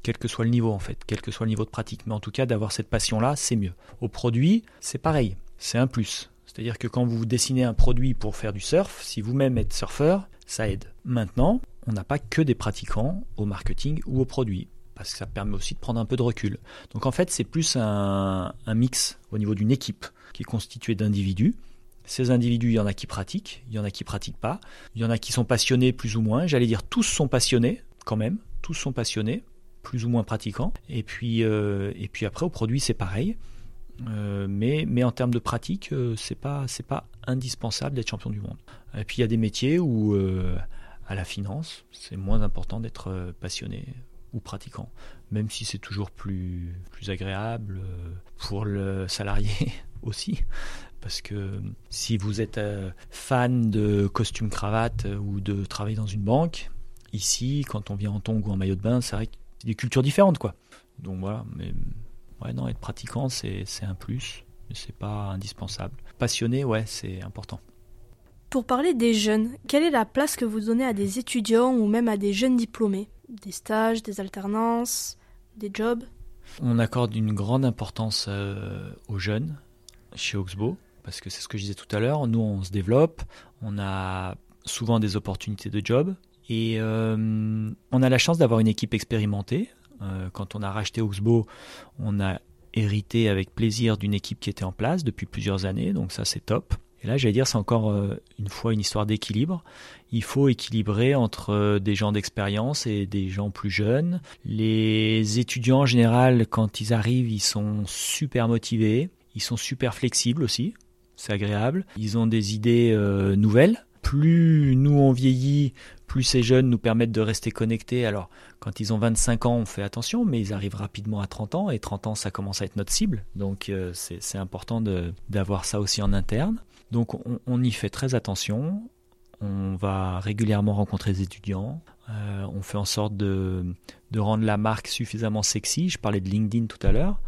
quel que soit le niveau en fait, quel que soit le niveau de pratique. Mais en tout cas, d'avoir cette passion-là, c'est mieux. Au produit, c'est pareil, c'est un plus. C'est-à-dire que quand vous dessinez un produit pour faire du surf, si vous-même êtes surfeur, ça aide. Maintenant, on n'a pas que des pratiquants au marketing ou au produit parce que ça permet aussi de prendre un peu de recul. Donc en fait, c'est plus un, un mix au niveau d'une équipe qui est constituée d'individus ces individus, il y en a qui pratiquent, il y en a qui pratiquent pas, il y en a qui sont passionnés plus ou moins. J'allais dire tous sont passionnés quand même, tous sont passionnés, plus ou moins pratiquants. Et puis, euh, et puis après au produit c'est pareil. Euh, mais, mais en termes de pratique, euh, c'est pas pas indispensable d'être champion du monde. Et puis il y a des métiers où à la finance, c'est moins important d'être passionné ou pratiquant, même si c'est toujours plus plus agréable pour le salarié (laughs) aussi parce que si vous êtes euh, fan de costume cravate euh, ou de travailler dans une banque, ici, quand on vient en tongs ou en maillot de bain, c'est vrai que c'est des cultures différentes, quoi. Donc voilà, mais ouais, non, être pratiquant, c'est un plus, mais c'est pas indispensable. Passionné, ouais, c'est important. Pour parler des jeunes, quelle est la place que vous donnez à des étudiants ou même à des jeunes diplômés? Des stages, des alternances, des jobs? On accorde une grande importance euh, aux jeunes chez Oxbow parce que c'est ce que je disais tout à l'heure, nous on se développe, on a souvent des opportunités de job et euh, on a la chance d'avoir une équipe expérimentée. Euh, quand on a racheté Oxbow, on a hérité avec plaisir d'une équipe qui était en place depuis plusieurs années, donc ça c'est top. Et là, j'allais dire, c'est encore euh, une fois une histoire d'équilibre. Il faut équilibrer entre des gens d'expérience et des gens plus jeunes. Les étudiants, en général, quand ils arrivent, ils sont super motivés. Ils sont super flexibles aussi c'est agréable. Ils ont des idées nouvelles. Plus nous on vieillit, plus ces jeunes nous permettent de rester connectés. Alors, quand ils ont 25 ans, on fait attention, mais ils arrivent rapidement à 30 ans, et 30 ans, ça commence à être notre cible. Donc, euh, c'est important d'avoir ça aussi en interne. Donc, on, y fait très attention. On va régulièrement rencontrer des étudiants. Euh, on fait en sorte de, de, rendre la marque suffisamment sexy. Je parlais de LinkedIn tout à l'heure.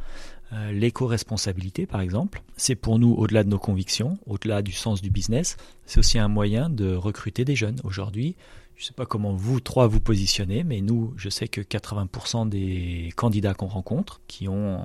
Euh, l'éco-responsabilité, par exemple, c'est pour nous, au-delà de nos convictions, au-delà du sens du business, c'est aussi un moyen de recruter des jeunes. Aujourd'hui, je ne sais pas comment vous trois vous positionnez, mais nous, je sais que 80% des candidats qu'on rencontre, qui ont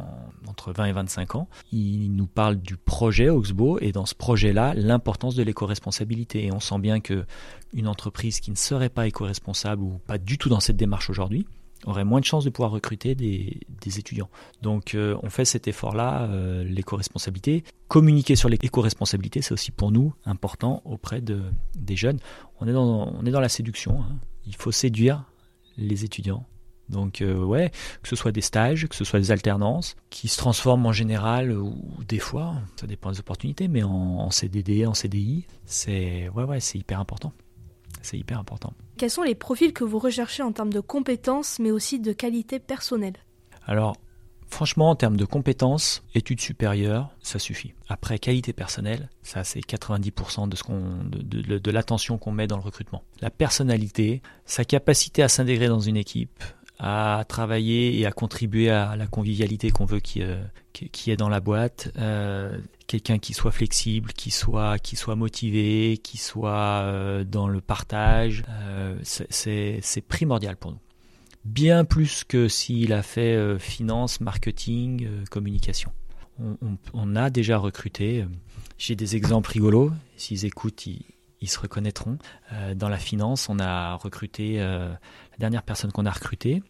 entre 20 et 25 ans, ils nous parlent du projet Oxbow et dans ce projet-là, l'importance de l'éco-responsabilité. Et on sent bien que une entreprise qui ne serait pas éco-responsable ou pas du tout dans cette démarche aujourd'hui, aurait moins de chances de pouvoir recruter des, étudiants. Donc euh, on fait cet effort-là, euh, l'éco-responsabilité. Communiquer sur l'éco-responsabilité, c'est aussi pour nous important auprès de, des jeunes. On est dans, on est dans la séduction, hein. il faut séduire les étudiants. Donc euh, ouais, que ce soit des stages, que ce soit des alternances, qui se transforment en général ou des fois, ça dépend des opportunités, mais en, en CDD, en CDI, c'est ouais ouais, c'est hyper important. C'est hyper important. Quels sont les profils que vous recherchez en termes de compétences, mais aussi de qualité personnelle Alors, franchement, en termes de compétences, études supérieures, ça suffit. Après, qualité personnelle, ça c'est 90% de, ce qu'on, de, de l'attention qu'on met dans le recrutement. La personnalité, sa capacité à s'intégrer dans une équipe, à travailler et à contribuer à la convivialité qu'on veut qui, euh, qui, est dans la boîte. Euh, quelqu'un qui soit flexible, qui soit, qui soit motivé, qui soit euh, dans le partage, c'est primordial pour nous. Bien plus que s'il a fait finance, marketing, communication. On, on, a déjà recruté, j'ai des exemples rigolos, s'ils écoutent, ils, ils se reconnaîtront. dans la finance, on a recruté, la dernière personne qu'on a recrutée,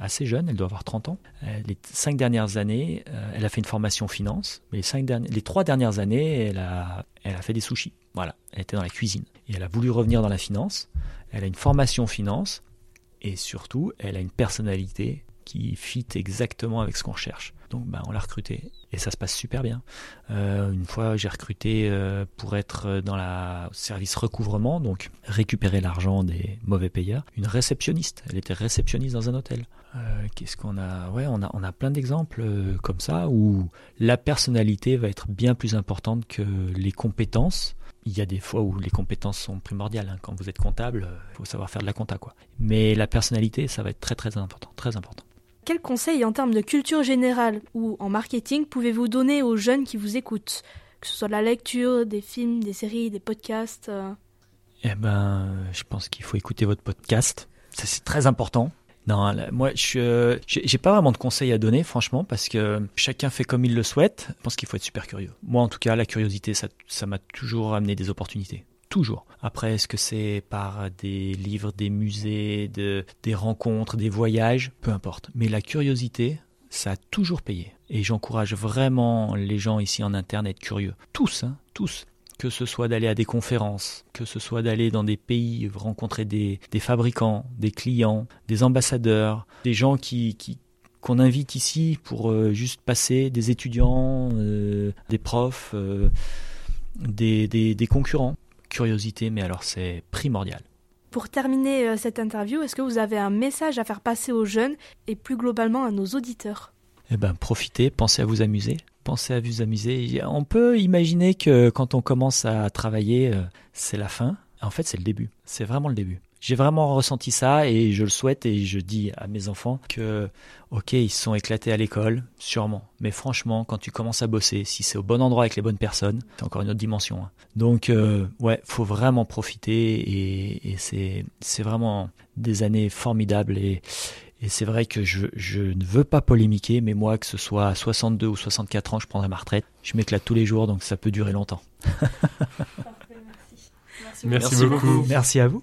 assez jeune, elle doit avoir 30 ans. Euh, les cinq dernières années, euh, elle a fait une formation finance, mais les, cinq les trois dernières années, elle a, elle a fait des sushis. Voilà, elle était dans la cuisine. Et elle a voulu revenir dans la finance. Elle a une formation finance, et surtout, elle a une personnalité qui fit exactement avec ce qu'on cherche. Donc ben, on l'a recruté et ça se passe super bien. Euh, une fois j'ai recruté euh, pour être dans la service recouvrement, donc récupérer l'argent des mauvais payeurs, une réceptionniste. Elle était réceptionniste dans un hôtel. Euh, qu'est-ce qu'on a? Ouais, on a, on a plein d'exemples comme ça où la personnalité va être bien plus importante que les compétences. Il y a des fois où les compétences sont primordiales. Hein. Quand vous êtes comptable, il faut savoir faire de la compta, quoi. Mais la personnalité, ça va être très très important, très important. Quels conseils en termes de culture générale ou en marketing pouvez-vous donner aux jeunes qui vous écoutent Que ce soit la lecture, des films, des séries, des podcasts euh Eh ben, je pense qu'il faut écouter votre podcast. Ça, c'est très important. Non, moi, je j'ai pas vraiment de conseils à donner, franchement, parce que chacun fait comme il le souhaite. Je pense qu'il faut être super curieux. Moi, en tout cas, la curiosité, ça m'a toujours amené des opportunités toujours. Après, est-ce que c'est par des livres, des musées, de, des rencontres, des voyages? Peu importe. Mais la curiosité, ça a toujours payé. Et j'encourage vraiment les gens ici en interne à être curieux. Tous, hein, tous. Que ce soit d'aller à des conférences, que ce soit d'aller dans des pays, rencontrer des, fabricants, des clients, des ambassadeurs, des gens qui, qu'on invite ici pour euh, juste passer, des étudiants, euh, des profs, euh, des, des concurrents curiosité, mais alors c'est primordial. Pour terminer euh, cette interview, est-ce que vous avez un message à faire passer aux jeunes et plus globalement à nos auditeurs? Eh bien, profitez, pensez à vous amuser. Pensez à vous amuser. On peut imaginer que quand on commence à travailler, euh, c'est la fin. En fait, c'est le début. C'est vraiment le début. J'ai vraiment ressenti ça et je le souhaite et je dis à mes enfants que, ok, ils se sont éclatés à l'école, sûrement. Mais franchement, quand tu commences à bosser, si c'est au bon endroit avec les bonnes personnes, c'est encore une autre dimension. Hein. Donc, euh, ouais, faut vraiment profiter et, et c'est, c'est vraiment des années formidables et, et c'est vrai que je, je, ne veux pas polémiquer, mais moi, que ce soit à 62 ou 64 ans, je prendrai ma retraite. Je m'éclate tous les jours, donc ça peut durer longtemps. merci. Merci, beaucoup. Merci à vous.